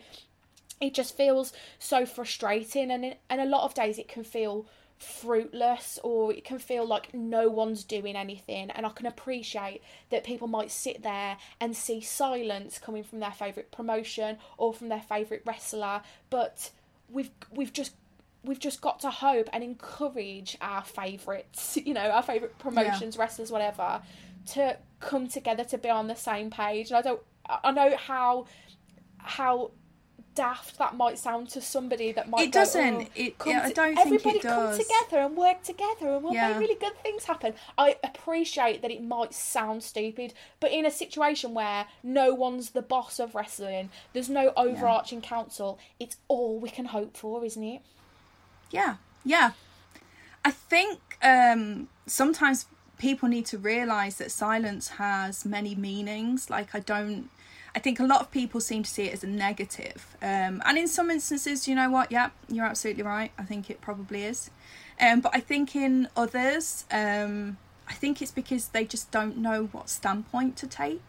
it just feels so frustrating, and it, and a lot of days it can feel fruitless or it can feel like no one's doing anything. And I can appreciate that people might sit there and see silence coming from their favorite promotion or from their favorite wrestler. But we've we've just we've just got to hope and encourage our favorites you know our favorite promotions wrestlers whatever to come together to be on the same page. And I don't I I know how how daft that might sound to somebody that might It go, doesn't. "Oh, It- come yeah, I don't think it everybody come together and work together and we'll Yeah. make really good things happen I appreciate that it might sound stupid but in a situation where no one's the boss of wrestling there's no overarching council it's all we can hope for isn't it Yeah, yeah. I think um, sometimes people need to realize that silence has many meanings. Like, I don't. I think a lot of people seem to see it as a negative. Um, and in some instances, you know what? Yeah, you're absolutely right. I think it probably is. Um, but I think in others, um, I think it's because they just don't know what standpoint to take.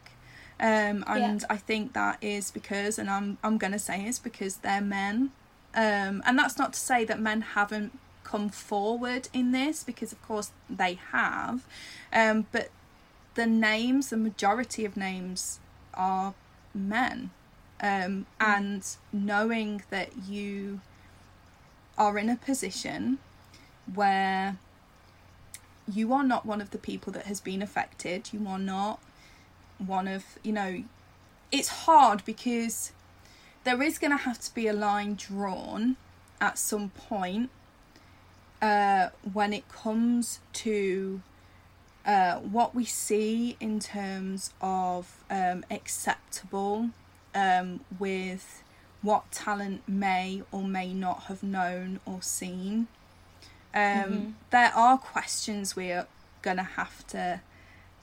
Um, and Yeah. I think that is because, and I'm I'm gonna say it's because they're men, um, and that's not to say that men haven't come forward in this, because of course they have, um, but the names, the majority of names, are men, um, and knowing that you are in a position where you are not one of the people that has been affected. You are not one of, you know, it's hard because there is going to have to be a line drawn at some point uh, when it comes to uh, what we see in terms of um, acceptable um, with what talent may or may not have known or seen. Um, There are questions we're gonna have to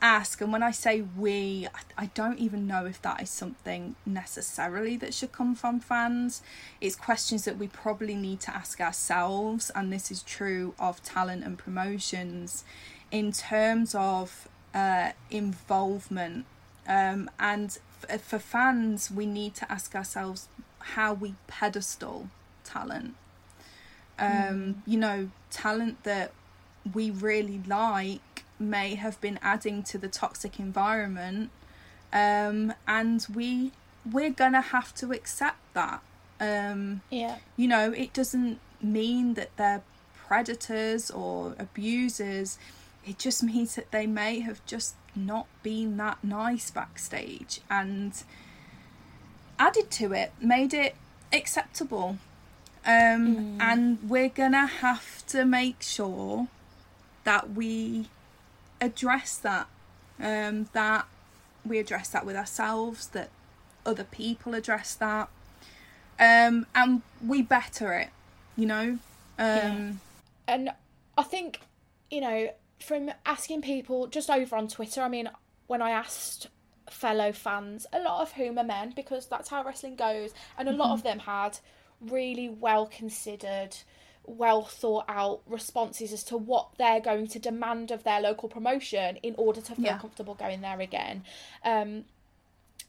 ask, and when I say we, I, I don't even know if that is something necessarily that should come from fans. It's questions that we probably need to ask ourselves, and this is true of talent and promotions in terms of uh, involvement. Um, and f- for fans, we need to ask ourselves how we pedestal talent um, you know, talent that we really like may have been adding to the toxic environment, um, and we we're gonna have to accept that. Um, yeah you know, it doesn't mean that they're predators or abusers. It just means that they may have just not been that nice backstage and added to it, made it acceptable. Um, And we're gonna have to make sure that we address that, um, that we address that with ourselves, that other people address that, um, and we better it, you know. Um, and I think you know from asking people just over on Twitter. I mean, when I asked fellow fans, a lot of whom are men, because that's how wrestling goes, and a lot of them had really well considered, well thought out responses as to what they're going to demand of their local promotion in order to feel Yeah. comfortable going there again. Um,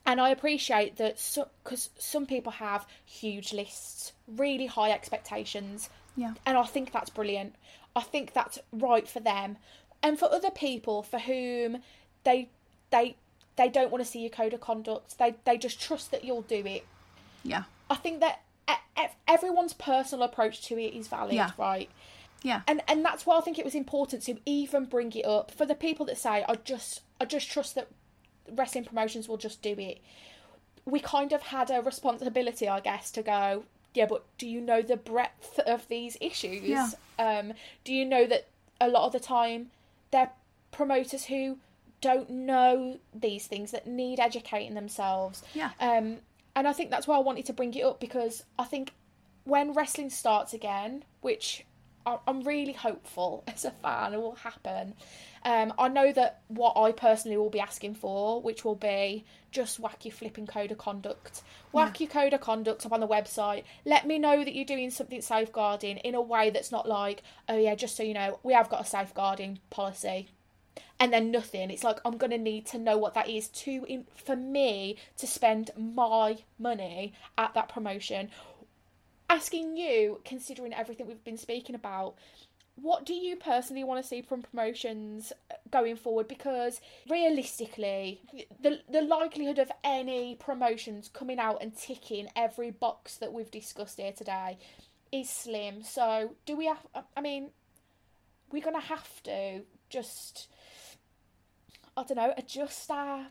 and I appreciate that because some people have huge lists, really high expectations, Yeah. and I think that's brilliant. I think that's right for them, and for other people for whom they they they don't want to see your code of conduct. They they just trust that you'll do it. Yeah. I think that everyone's personal approach to it is valid, Yeah. right? Yeah. And and that's why I think it was important to even bring it up for the people that say I just I just trust that wrestling promotions will just do it. We kind of had a responsibility, I guess, to go. Yeah, but do you know the breadth of these issues? Yeah. Um, do you know that a lot of the time they're promoters who don't know these things that need educating themselves. Yeah. Um, and I think that's why I wanted to bring it up because I think when wrestling starts again, which I'm really hopeful as a fan it will happen. Um, I know that what I personally will be asking for, which will be just whack your flipping code of conduct, whack your code of conduct up on the website. Let me know that you're doing something safeguarding in a way that's not like, oh yeah, just so you know, we have got a safeguarding policy and then nothing. It's like I'm gonna need to know what that is to in, for me to spend my money at that promotion. Asking you, considering everything we've been speaking about, what do you personally want to see from promotions uh, going forward? Because realistically, the the likelihood of any promotions coming out and ticking every box that we've discussed here today is slim. So, do we have? I mean, we're gonna have to just I don't know, adjust our.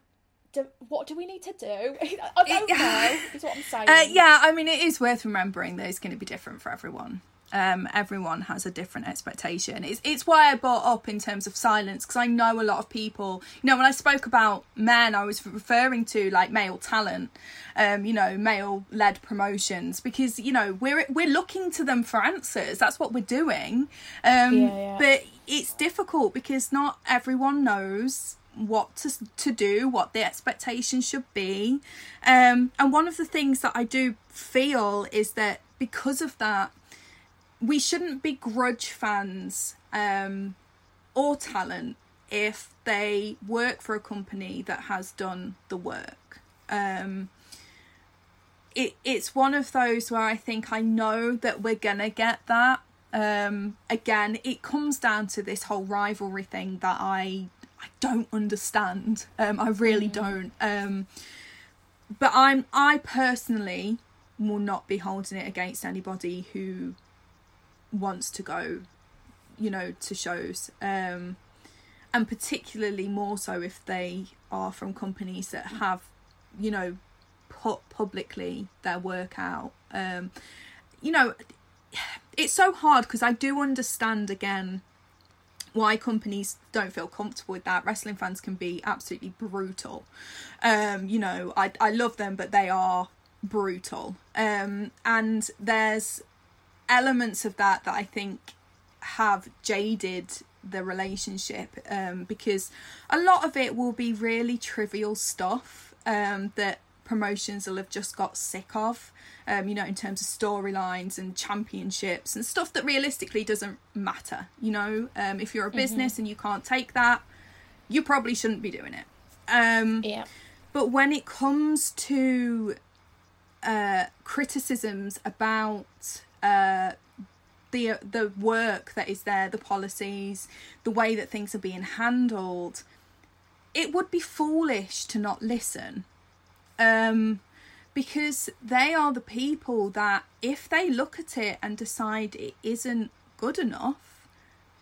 Do, what do we need to do? I don't know. Is what I'm saying. Uh, yeah, I mean, it is worth remembering that it's going to be different for everyone. Um, everyone has a different expectation. It's it's why I brought up in terms of silence because I know a lot of people. You know, when I spoke about men, I was referring to like male talent. Um, you know, male led promotions because you know we're we're looking to them for answers. That's what we're doing. Um, Yeah, yeah. But it's difficult because not everyone knows what to to do, what the expectation should be. Um, and one of the things that I do feel is that because of that, we shouldn't begrudge fans um, or talent if they work for a company that has done the work. Um, it it's one of those where I think I know that we're gonna get that. Um, again, it comes down to this whole rivalry thing that I I don't understand. Um, I really don't. Um, but I'm I personally will not be holding it against anybody who wants to go, you know, to shows. Um, and particularly more so if they are from companies that have, you know, put publicly their work out. Um, you know, it's so hard because I do understand again why companies don't feel comfortable with that. Wrestling fans can be absolutely brutal. Um, you know, I I love them, but they are brutal. Um, and there's elements of that that I think have jaded the relationship um, because a lot of it will be really trivial stuff um, that promotions will have just got sick of um, you know in terms of storylines and championships and stuff that realistically doesn't matter you know? Um, if you're a business and you can't take that you probably shouldn't be doing it. Um, yeah. but when it comes to uh, criticisms about uh, the the work that is there, the policies, the way that things are being handled, it would be foolish to not listen, um, because they are the people that if they look at it and decide it isn't good enough,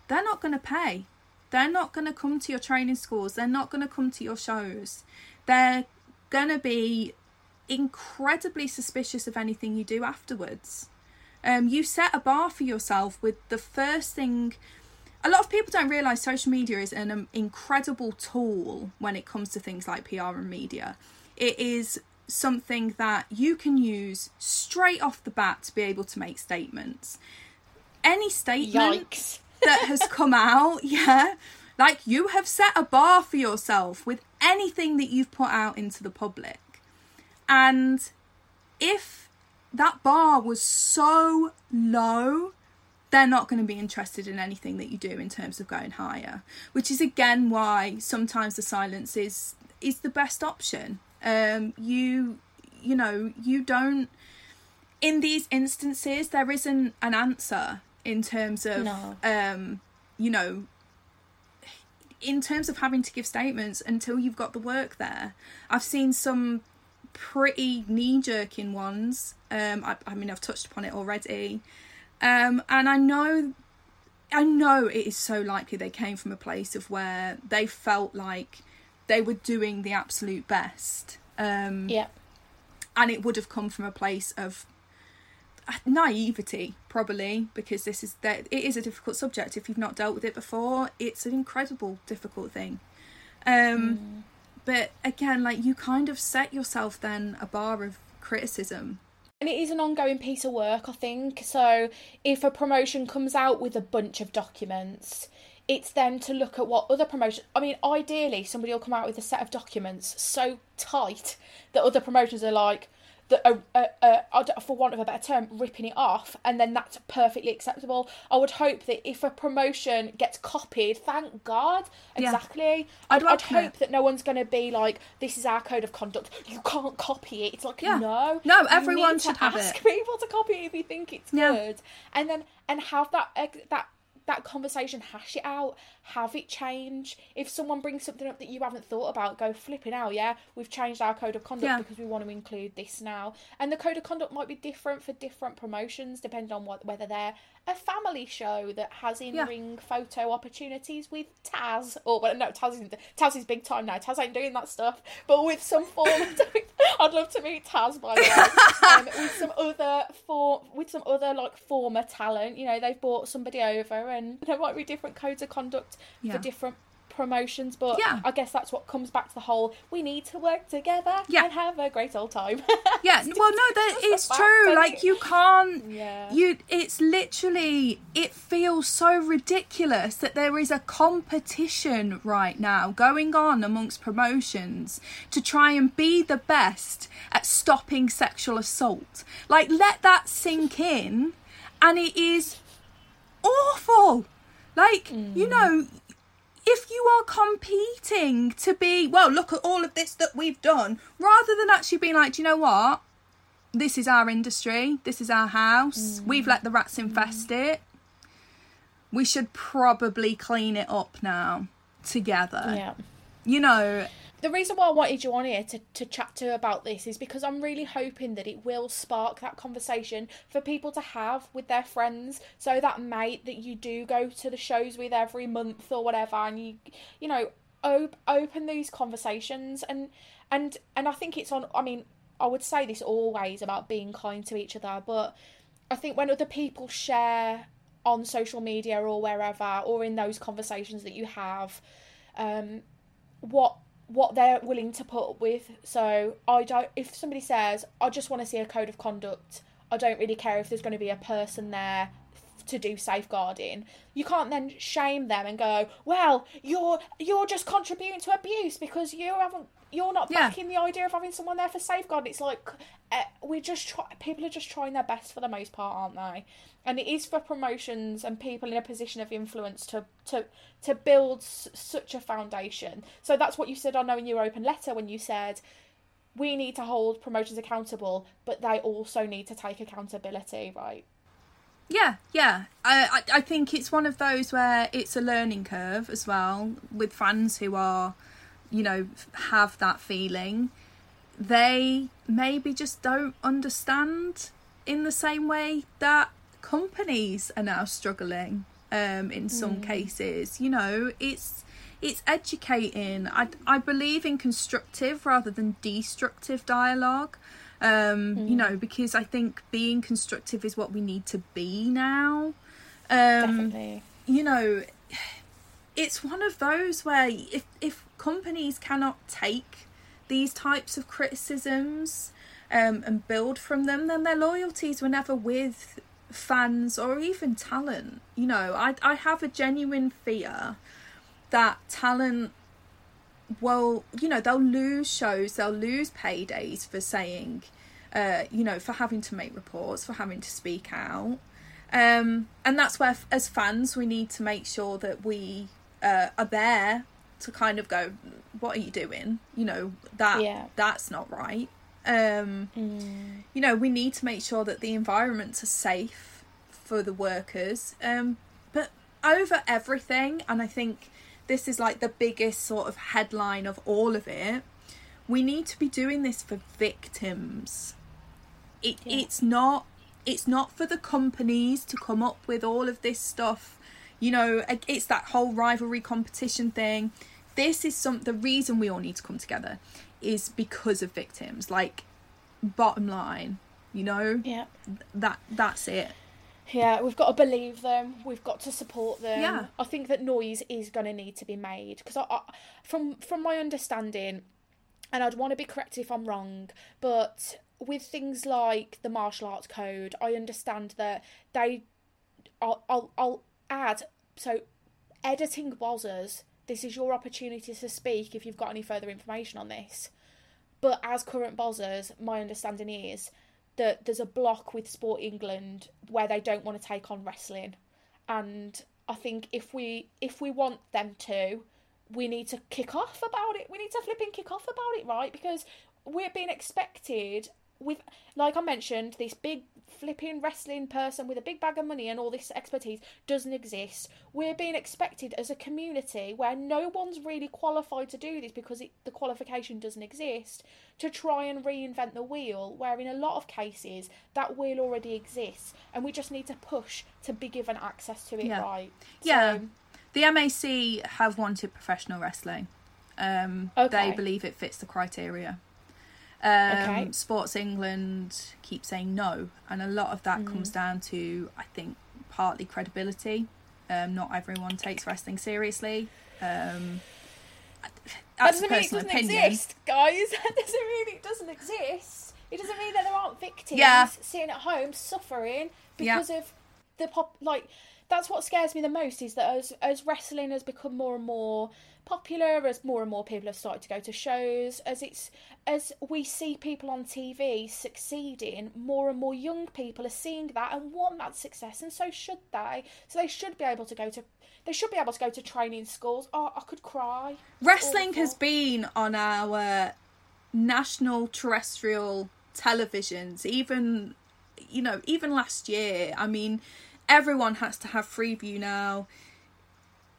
they're not going to pay. They're not going to come to your training schools. They're not going to come to your shows. They're going to be incredibly suspicious of anything you do afterwards. Um, you set a bar for yourself with the first thing. A lot of people don't realize social media is an um, incredible tool when it comes to things like PR and media. It is something that you can use straight off the bat to be able to make statements. Any statement Yikes. that has come out, yeah, Like you have set a bar for yourself with anything that you've put out into the public. And if that bar was so low, they're not going to be interested in anything that you do in terms of going higher. Which is again why sometimes the silence is is the best option. Um, you you know you don't in these instances there isn't an answer in terms of No. um, you know in terms of having to give statements until you've got the work there. I've seen some pretty knee jerking ones. Um, I, I mean, I've touched upon it already, um, and I know, I know it is so likely they came from a place of where they felt like they were doing the absolute best. Um, Yeah. and it would have come from a place of naivety probably because this is that it is a difficult subject if you've not dealt with it before it's an incredible difficult thing um but again like you kind of set yourself then a bar of criticism And it is an ongoing piece of work, I think. So if a promotion comes out with a bunch of documents, it's then to look at what other promotions. I mean, ideally, somebody will come out with a set of documents so tight that other promotions are like, that are, uh, uh, for want of a better term, ripping it off, and then that's perfectly acceptable. I would hope that if a promotion gets copied, thank God, Yeah. exactly. I'd I'd, I'd hope that no one's going to be like, this is our code of conduct. You can't copy it. It's like, Yeah. no. No, everyone should have ask it. people to copy it if you think it's Yeah. good, and then and have that ex- that that conversation, hash it out, have it change. If someone brings something up that you haven't thought about, go flipping out. Yeah, we've changed our code of conduct Yeah. because we want to include this now, and the code of conduct might be different for different promotions depending on what whether they're a family show that has in-ring photo opportunities with Taz, or well, no, Taz is Taz is big time now. Taz ain't doing that stuff, but with some form. Of, I'd love to meet Taz by the way. um, with some other for with some other like former talent. You know, they've brought somebody over, and there might be different codes of conduct Yeah. for different promotions. But Yeah. I guess that's what comes back to the whole: we need to work together Yeah. and have a great old time. yeah well no that just it's fact, true like it? you can't Yeah. you it's literally it feels so ridiculous that there is a competition right now going on amongst promotions to try and be the best at stopping sexual assault like let that sink in and it is awful. Like you mm. know if you are competing to be well look at all of this that we've done rather than actually being like do you know what? This is our industry. This is our house. Mm. We've let the rats infest mm. it. We should probably clean it up now together. Yeah. you know The reason why I wanted you on here to, to chat to about this is because I'm really hoping that it will spark that conversation for people to have with their friends. So that mate that you do go to the shows with every month or whatever, and you, you know, op- open these conversations and and and I think it's on. I mean, I would say this always about being kind to each other, but I think when other people share on social media or wherever, or in those conversations that you have, um, what what they're willing to put up with. So I don't. If somebody says, "I just want to see a code of conduct," I don't really care if there's going to be a person there to do safeguarding. You can't then shame them and go, "Well, you're you're just contributing to abuse because you haven't." You're not Yeah. backing the idea of having someone there for safeguarding. It's like uh, we're just try- people are just trying their best for the most part, aren't they? And it is for promotions and people in a position of influence to to to build s- such a foundation. So that's what you said on knowing your open letter when you said we need to hold promotions accountable, but they also need to take accountability, right? Yeah, yeah. I, I I think it's one of those where it's a learning curve as well with fans who are, you know, have that feeling. They maybe just don't understand in the same way that companies are now struggling. Um, in some cases, you know, it's it's educating. I I believe in constructive rather than destructive dialogue um you know because i think being constructive is what we need to be now um Definitely. you know it's one of those where if if companies cannot take these types of criticisms um and build from them then their loyalties were never with fans or even talent you know i i have a genuine fear that talent well, you know, they'll lose shows, they'll lose paydays for saying, uh, you know, for having to make reports, for having to speak out. Um, and that's where, as fans, we need to make sure that we uh, are there to kind of go, what are you doing? You know, that Yeah. that's not right. Um, You know, we need to make sure that the environments are safe for the workers. Um, but over everything, and I think this is like the biggest sort of headline of all of it, we need to be doing this for victims. It, It's not it's not for the companies to come up with all of this stuff. You know it's that whole rivalry competition thing. This is some the reason we all need to come together is because of victims like bottom line you know Yeah. that that's it Yeah, we've got to believe them. We've got to support them. Yeah. I think that noise is going to need to be made because I, I, from from my understanding, and I'd want to be corrected if I'm wrong, but with things like the martial arts code, I understand that they, I'll I'll, I'll add so, editing Bozzers. This is your opportunity to speak if you've got any further information on this. But as current Bozzers, my understanding is that there's a block with Sport England where they don't want to take on wrestling, and I think if we if we want them to, we need to kick off about it. We need to flipping kick off about it, right? Because we're being expected with, like I mentioned, this big flipping wrestling person with a big bag of money and all this expertise doesn't exist. We're being expected as a community where no one's really qualified to do this because it, the qualification doesn't exist to try and reinvent the wheel, where in a lot of cases that wheel already exists and we just need to push to be given access to it, Yeah. right? Yeah. So, The MAC have wanted professional wrestling. Um, Okay. They believe it fits the criteria. Um, Okay. Sports England keep saying no, and a lot of that Mm. comes down to, I think, partly credibility. Um, not everyone takes wrestling seriously. Um, that that's a doesn't mean it doesn't opinion. exist, guys. That doesn't mean it doesn't exist. It doesn't mean that there aren't victims Yeah. sitting at home suffering Yeah. because of the pop. Like that's what scares me the most is that as as wrestling has become more and more popular, as more and more people have started to go to shows, as it's as we see people on TV succeeding, more and more young people are seeing that and want that success, and so should they. So they should be able to go to. They should be able to go to training schools. Oh, I could cry. Wrestling has been on our national terrestrial televisions, even you know, even last year. I mean, everyone has to have Freeview now,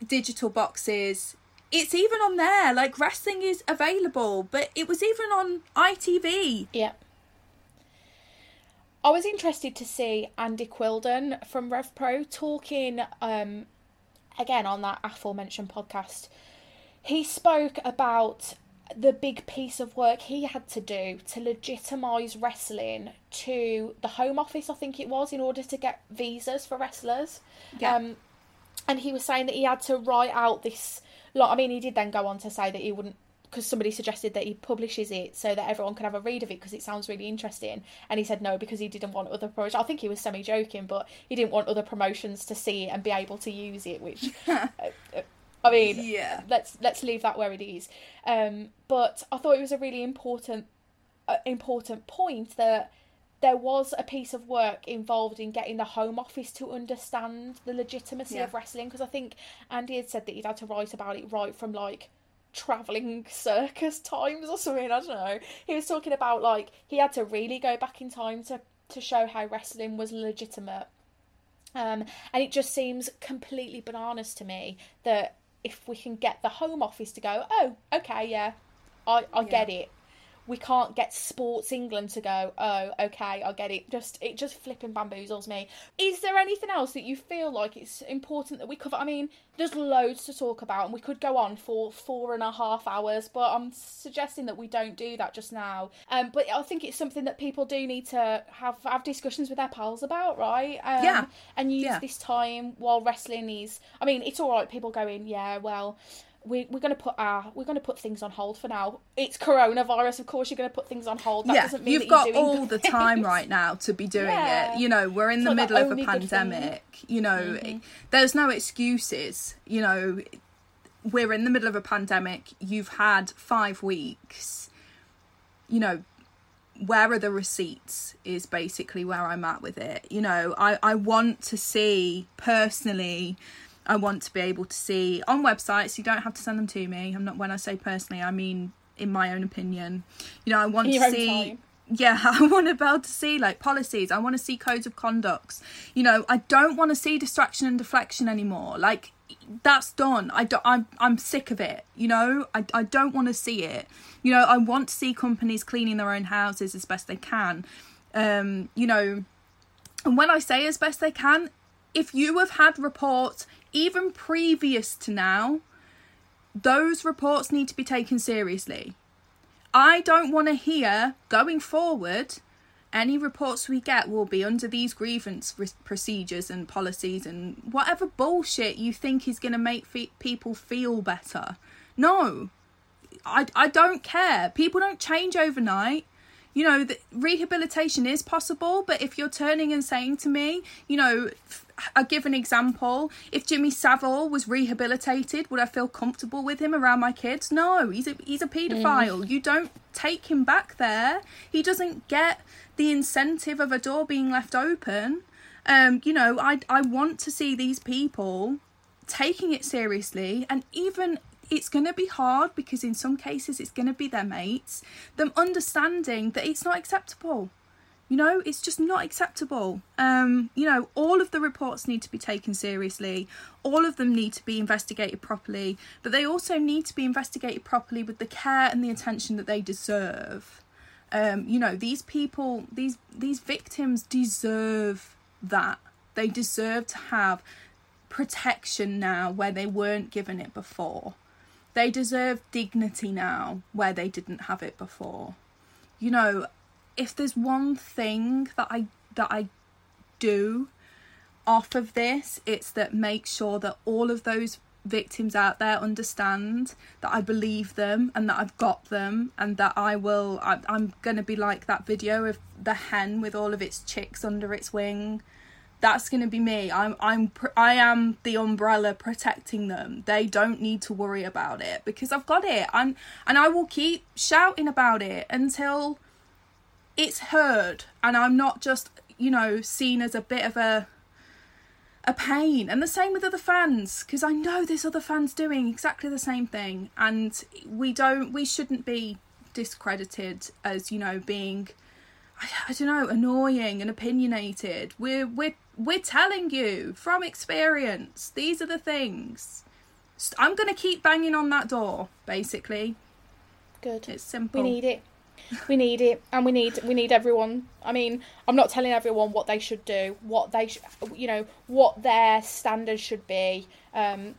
digital boxes. It's even on there. Like wrestling is available, but it was even on ITV. Yeah. I was interested to see Andy Quildan from RevPro talking um, again on that aforementioned podcast. He spoke about the big piece of work he had to do to legitimise wrestling to the Home Office, I think it was, in order to get visas for wrestlers. Yeah. Um, and he was saying that he had to write out this lot. I mean, he did then go on to say that he wouldn't, because somebody suggested that he publishes it so that everyone can have a read of it because it sounds really interesting. And he said no because he didn't want other promotions. I think he was semi joking, but he didn't want other promotions to see it and be able to use it. Which, uh, uh, I mean, Yeah. let's let's leave that where it is. Um, but I thought it was a really important uh, important point that there was a piece of work involved in getting the Home Office to understand the legitimacy Yeah. of wrestling because I think Andy had said that he'd had to write about it right from like traveling circus times or something. I don't know. He was talking about like he had to really go back in time to to show how wrestling was legitimate. Um, and it just seems completely bananas to me that if we can get the Home Office to go, oh, okay, yeah, I, I get it. We can't get Sports England to go, oh, okay, I get it. Just it just flipping bamboozles me. Is there anything else that you feel like it's important that we cover? I mean, there's loads to talk about, and we could go on for four and a half hours, but I'm suggesting that we don't do that just now. Um, but I think it's something that people do need to have have discussions with their pals about, right? Um, Yeah. and use Yeah. this time while wrestling is. I mean, it's all right. People going, yeah, well. We, we're going to put our we're going to put things on hold for now. It's coronavirus, of course. You're going to put things on hold. That yeah, doesn't mean you've got all the time right now to be doing Yeah. it. You know, we're in It's the middle of a only good thing. pandemic. You know, Mhm. there's no excuses. You know, we're in the middle of a pandemic. You've had five weeks. You know, where are the receipts is basically where I'm at with it. You know, I, I want to see personally, I want to be able to see on websites, you don't have to send them to me. I'm not when I say personally, I mean in my own opinion. You know, I want to see time. yeah, I want to be able to see like policies. I want to see codes of conducts. You know, I don't want to see distraction and deflection anymore. Like that's done. I don't, I'm I'm sick of it. You know, I I don't want to see it. You know, I want to see companies cleaning their own houses as best they can. Um, you know, and when I say as best they can, if you have had reports even previous to now, those reports need to be taken seriously. I don't want to hear going forward any reports we get will be under these grievance re- procedures and policies and whatever bullshit you think is going to make fe- people feel better. No, I, I don't care. People don't change overnight. You know, the, rehabilitation is possible, but if you're turning and saying to me, you know, I give an example. If Jimmy Savile was rehabilitated, would I feel comfortable with him around my kids? No, he's a he's a paedophile. You don't take him back there. He doesn't get the incentive of a door being left open. Um, you know, I I want to see these people taking it seriously and even it's going to be hard because in some cases it's going to be their mates them understanding that it's not acceptable. You know it's just not acceptable. Um you know all of the reports need to be taken seriously. All of them need to be investigated properly but they also need to be investigated properly with the care and the attention that they deserve. Um you know these people these these victims deserve that. They deserve to have protection now where they weren't given it before they deserve dignity now where they didn't have it before. You know if there's one thing that i that i do off of this it's that make sure that all of those victims out there understand that i believe them and that i've got them and that i will I, i'm going to be like that video of the hen with all of its chicks under its wing that's going to be me. I'm i'm i am the umbrella protecting them. They don't need to worry about it because i've got it. I'm and i will keep shouting about it until it's heard. And i'm not just you know seen as a bit of a a pain. And the same with other fans because i know there's other fans doing exactly the same thing. And we don't we shouldn't be discredited as you know being I, I don't know annoying and opinionated. We're we're we're telling you from experience these are the things I'm going to keep banging on that door basically Good. it's simple We need it. We need it, and we need we need everyone. I mean, I'm not telling everyone what they should do, what they, sh- you know, what their standards should be, um,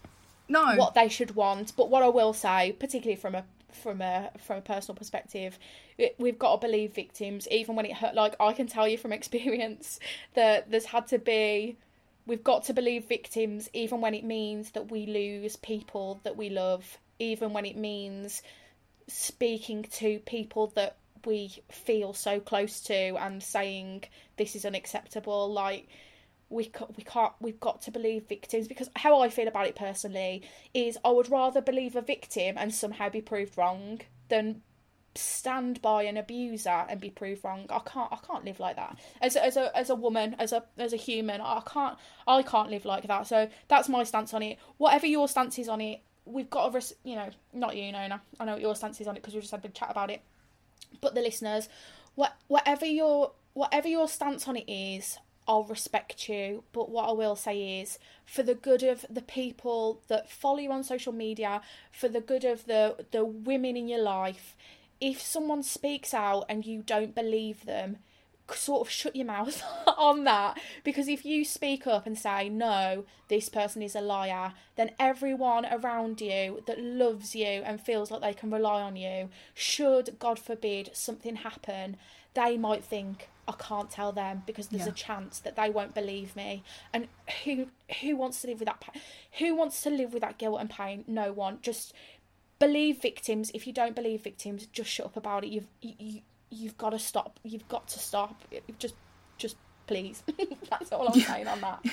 no what they should want. But what I will say, particularly from a from a from a personal perspective, we've got to believe victims, even when it hurt. Like I can tell you from experience that there's had to be. We've got to believe victims, even when it means that we lose people that we love, even when it means speaking to people that we feel so close to and saying this is unacceptable like we we can't we've got to believe victims because how I feel about it personally is I would rather believe a victim and somehow be proved wrong than stand by an abuser and be proved wrong. I can't I can't live like that. As a, as a as a woman, as a as a human, I can't I can't live like that. So that's my stance on it. Whatever your stance is on it, we've got to res- you know, not you, Nona. I know what your stance is on it because we just had a big chat about it. But the listeners, what whatever your whatever your stance on it is, I'll respect you. But what I will say is, for the good of the people that follow you on social media, for the good of the the women in your life, if someone speaks out and you don't believe them, sort of shut your mouth on that because if you speak up and say no this person is a liar then everyone around you that loves you and feels like they can rely on you should god forbid something happen they might think I can't tell them because there's Yeah. a chance that they won't believe me. And who who wants to live with that? Who wants to live with that guilt and pain? No one. Just believe victims. If you don't believe victims, just shut up about it. You've you, you you've got to stop. You've got to stop. Just just please. That's all I'm saying on that.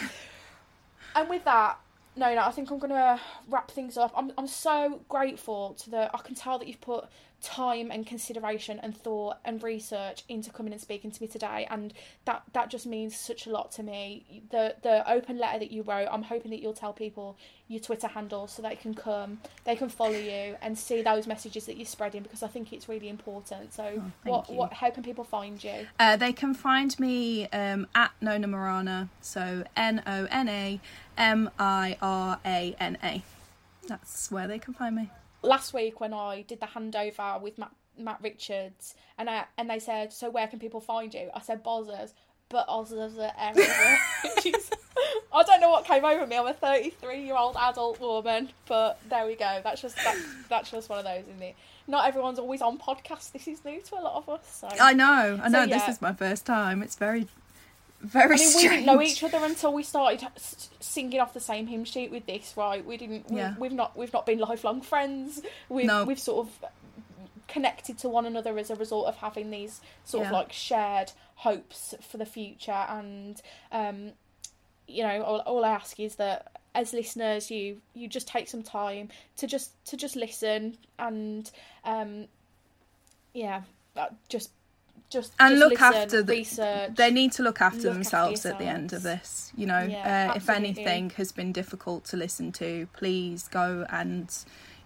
And with that, no, no, I think I'm gonna wrap things up. I'm I'm so grateful to the. I can tell that you've put time and consideration and thought and research into coming and speaking to me today, and that that just means such a lot to me. The the open letter that you wrote, I'm hoping that you'll tell people your Twitter handle so they can come, they can follow you and see those messages that you're spreading because I think it's really important. So, Oh, what you. what how can people find you? Uh, they can find me um, at Nona Mirana so N O N A M I R A N A. That's where they can find me. Last week when I did the handover with Matt, Matt Richards, and I and they said, "So where can people find you?" I said, "Bozzers," but Ozzers are everywhere. I don't know what came over me. I'm a 33 year old adult woman, but there we go. That's just that, that's just one of those, isn't it? Not everyone's always on podcasts. This is new to a lot of us. So. I know, I So, know. This is my first time. It's very, very I mean, we didn't know each other until we started singing off the same hymn sheet with this, right? We didn't. We, Yeah. We've not. We've not been lifelong friends. We've No. we've sort of connected to one another as a result of having these sort of like shared hopes for the future. And um, you know, all, all I ask is that as listeners, you you just take some time to just to just listen and um, yeah, just. Just, and just look listen, after the, research. they need to look after Look after themselves at the end of this you know Yeah, uh, if anything has been difficult to listen to please go and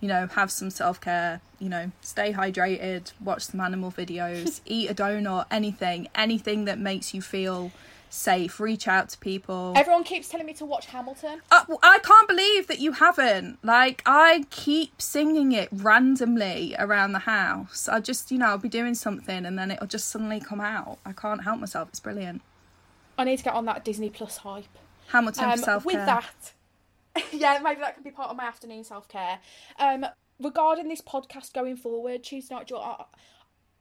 you know have some self-care you know stay hydrated watch some animal videos eat a donut anything anything that makes you feel safe reach out to people Everyone keeps telling me to watch Hamilton. uh, I can't believe that you haven't. Like, I keep singing it randomly around the house. I just, you know, I'll be doing something and then it'll just suddenly come out. I can't help myself. It's brilliant. I need to get on that Disney Plus hype. Hamilton Um, self care. with that, yeah, maybe that could be part of my afternoon self care. Um, regarding this podcast going forward, Tuesday Night I,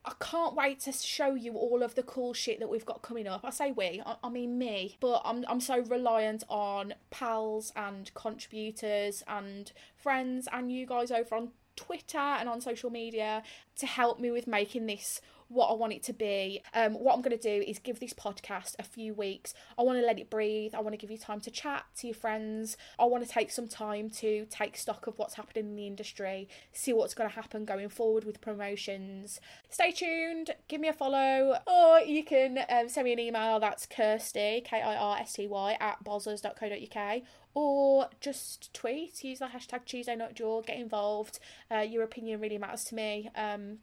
I can't wait to show you all of the cool shit that we've got coming up. I say we, I, I mean me, but I'm I'm so reliant on pals and contributors and friends and you guys over on Twitter and on social media to help me with making this what I want it to be. Um, what I'm going to do is give this podcast a few weeks. I want to let it breathe. I want to give you time to chat to your friends. I want to take some time to take stock of what's happening in the industry, see what's going to happen going forward with promotions. Stay tuned, give me a follow, or you can um, send me an email. That's Kirsty, K I R S T Y, at bozzers.co.uk or just tweet, use the hashtag Tuesday Not Jaw, get involved. Uh, your opinion really matters to me. Um,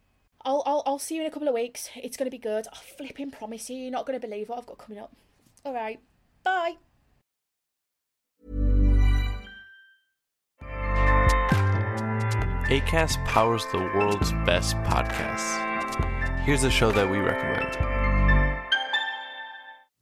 I'll, I'll, I'll see you in a couple of weeks. It's going to be good. I flipping promise you, you're not going to believe what I've got coming up. All right, bye. ACAST powers the world's best podcasts. Here's a show that we recommend.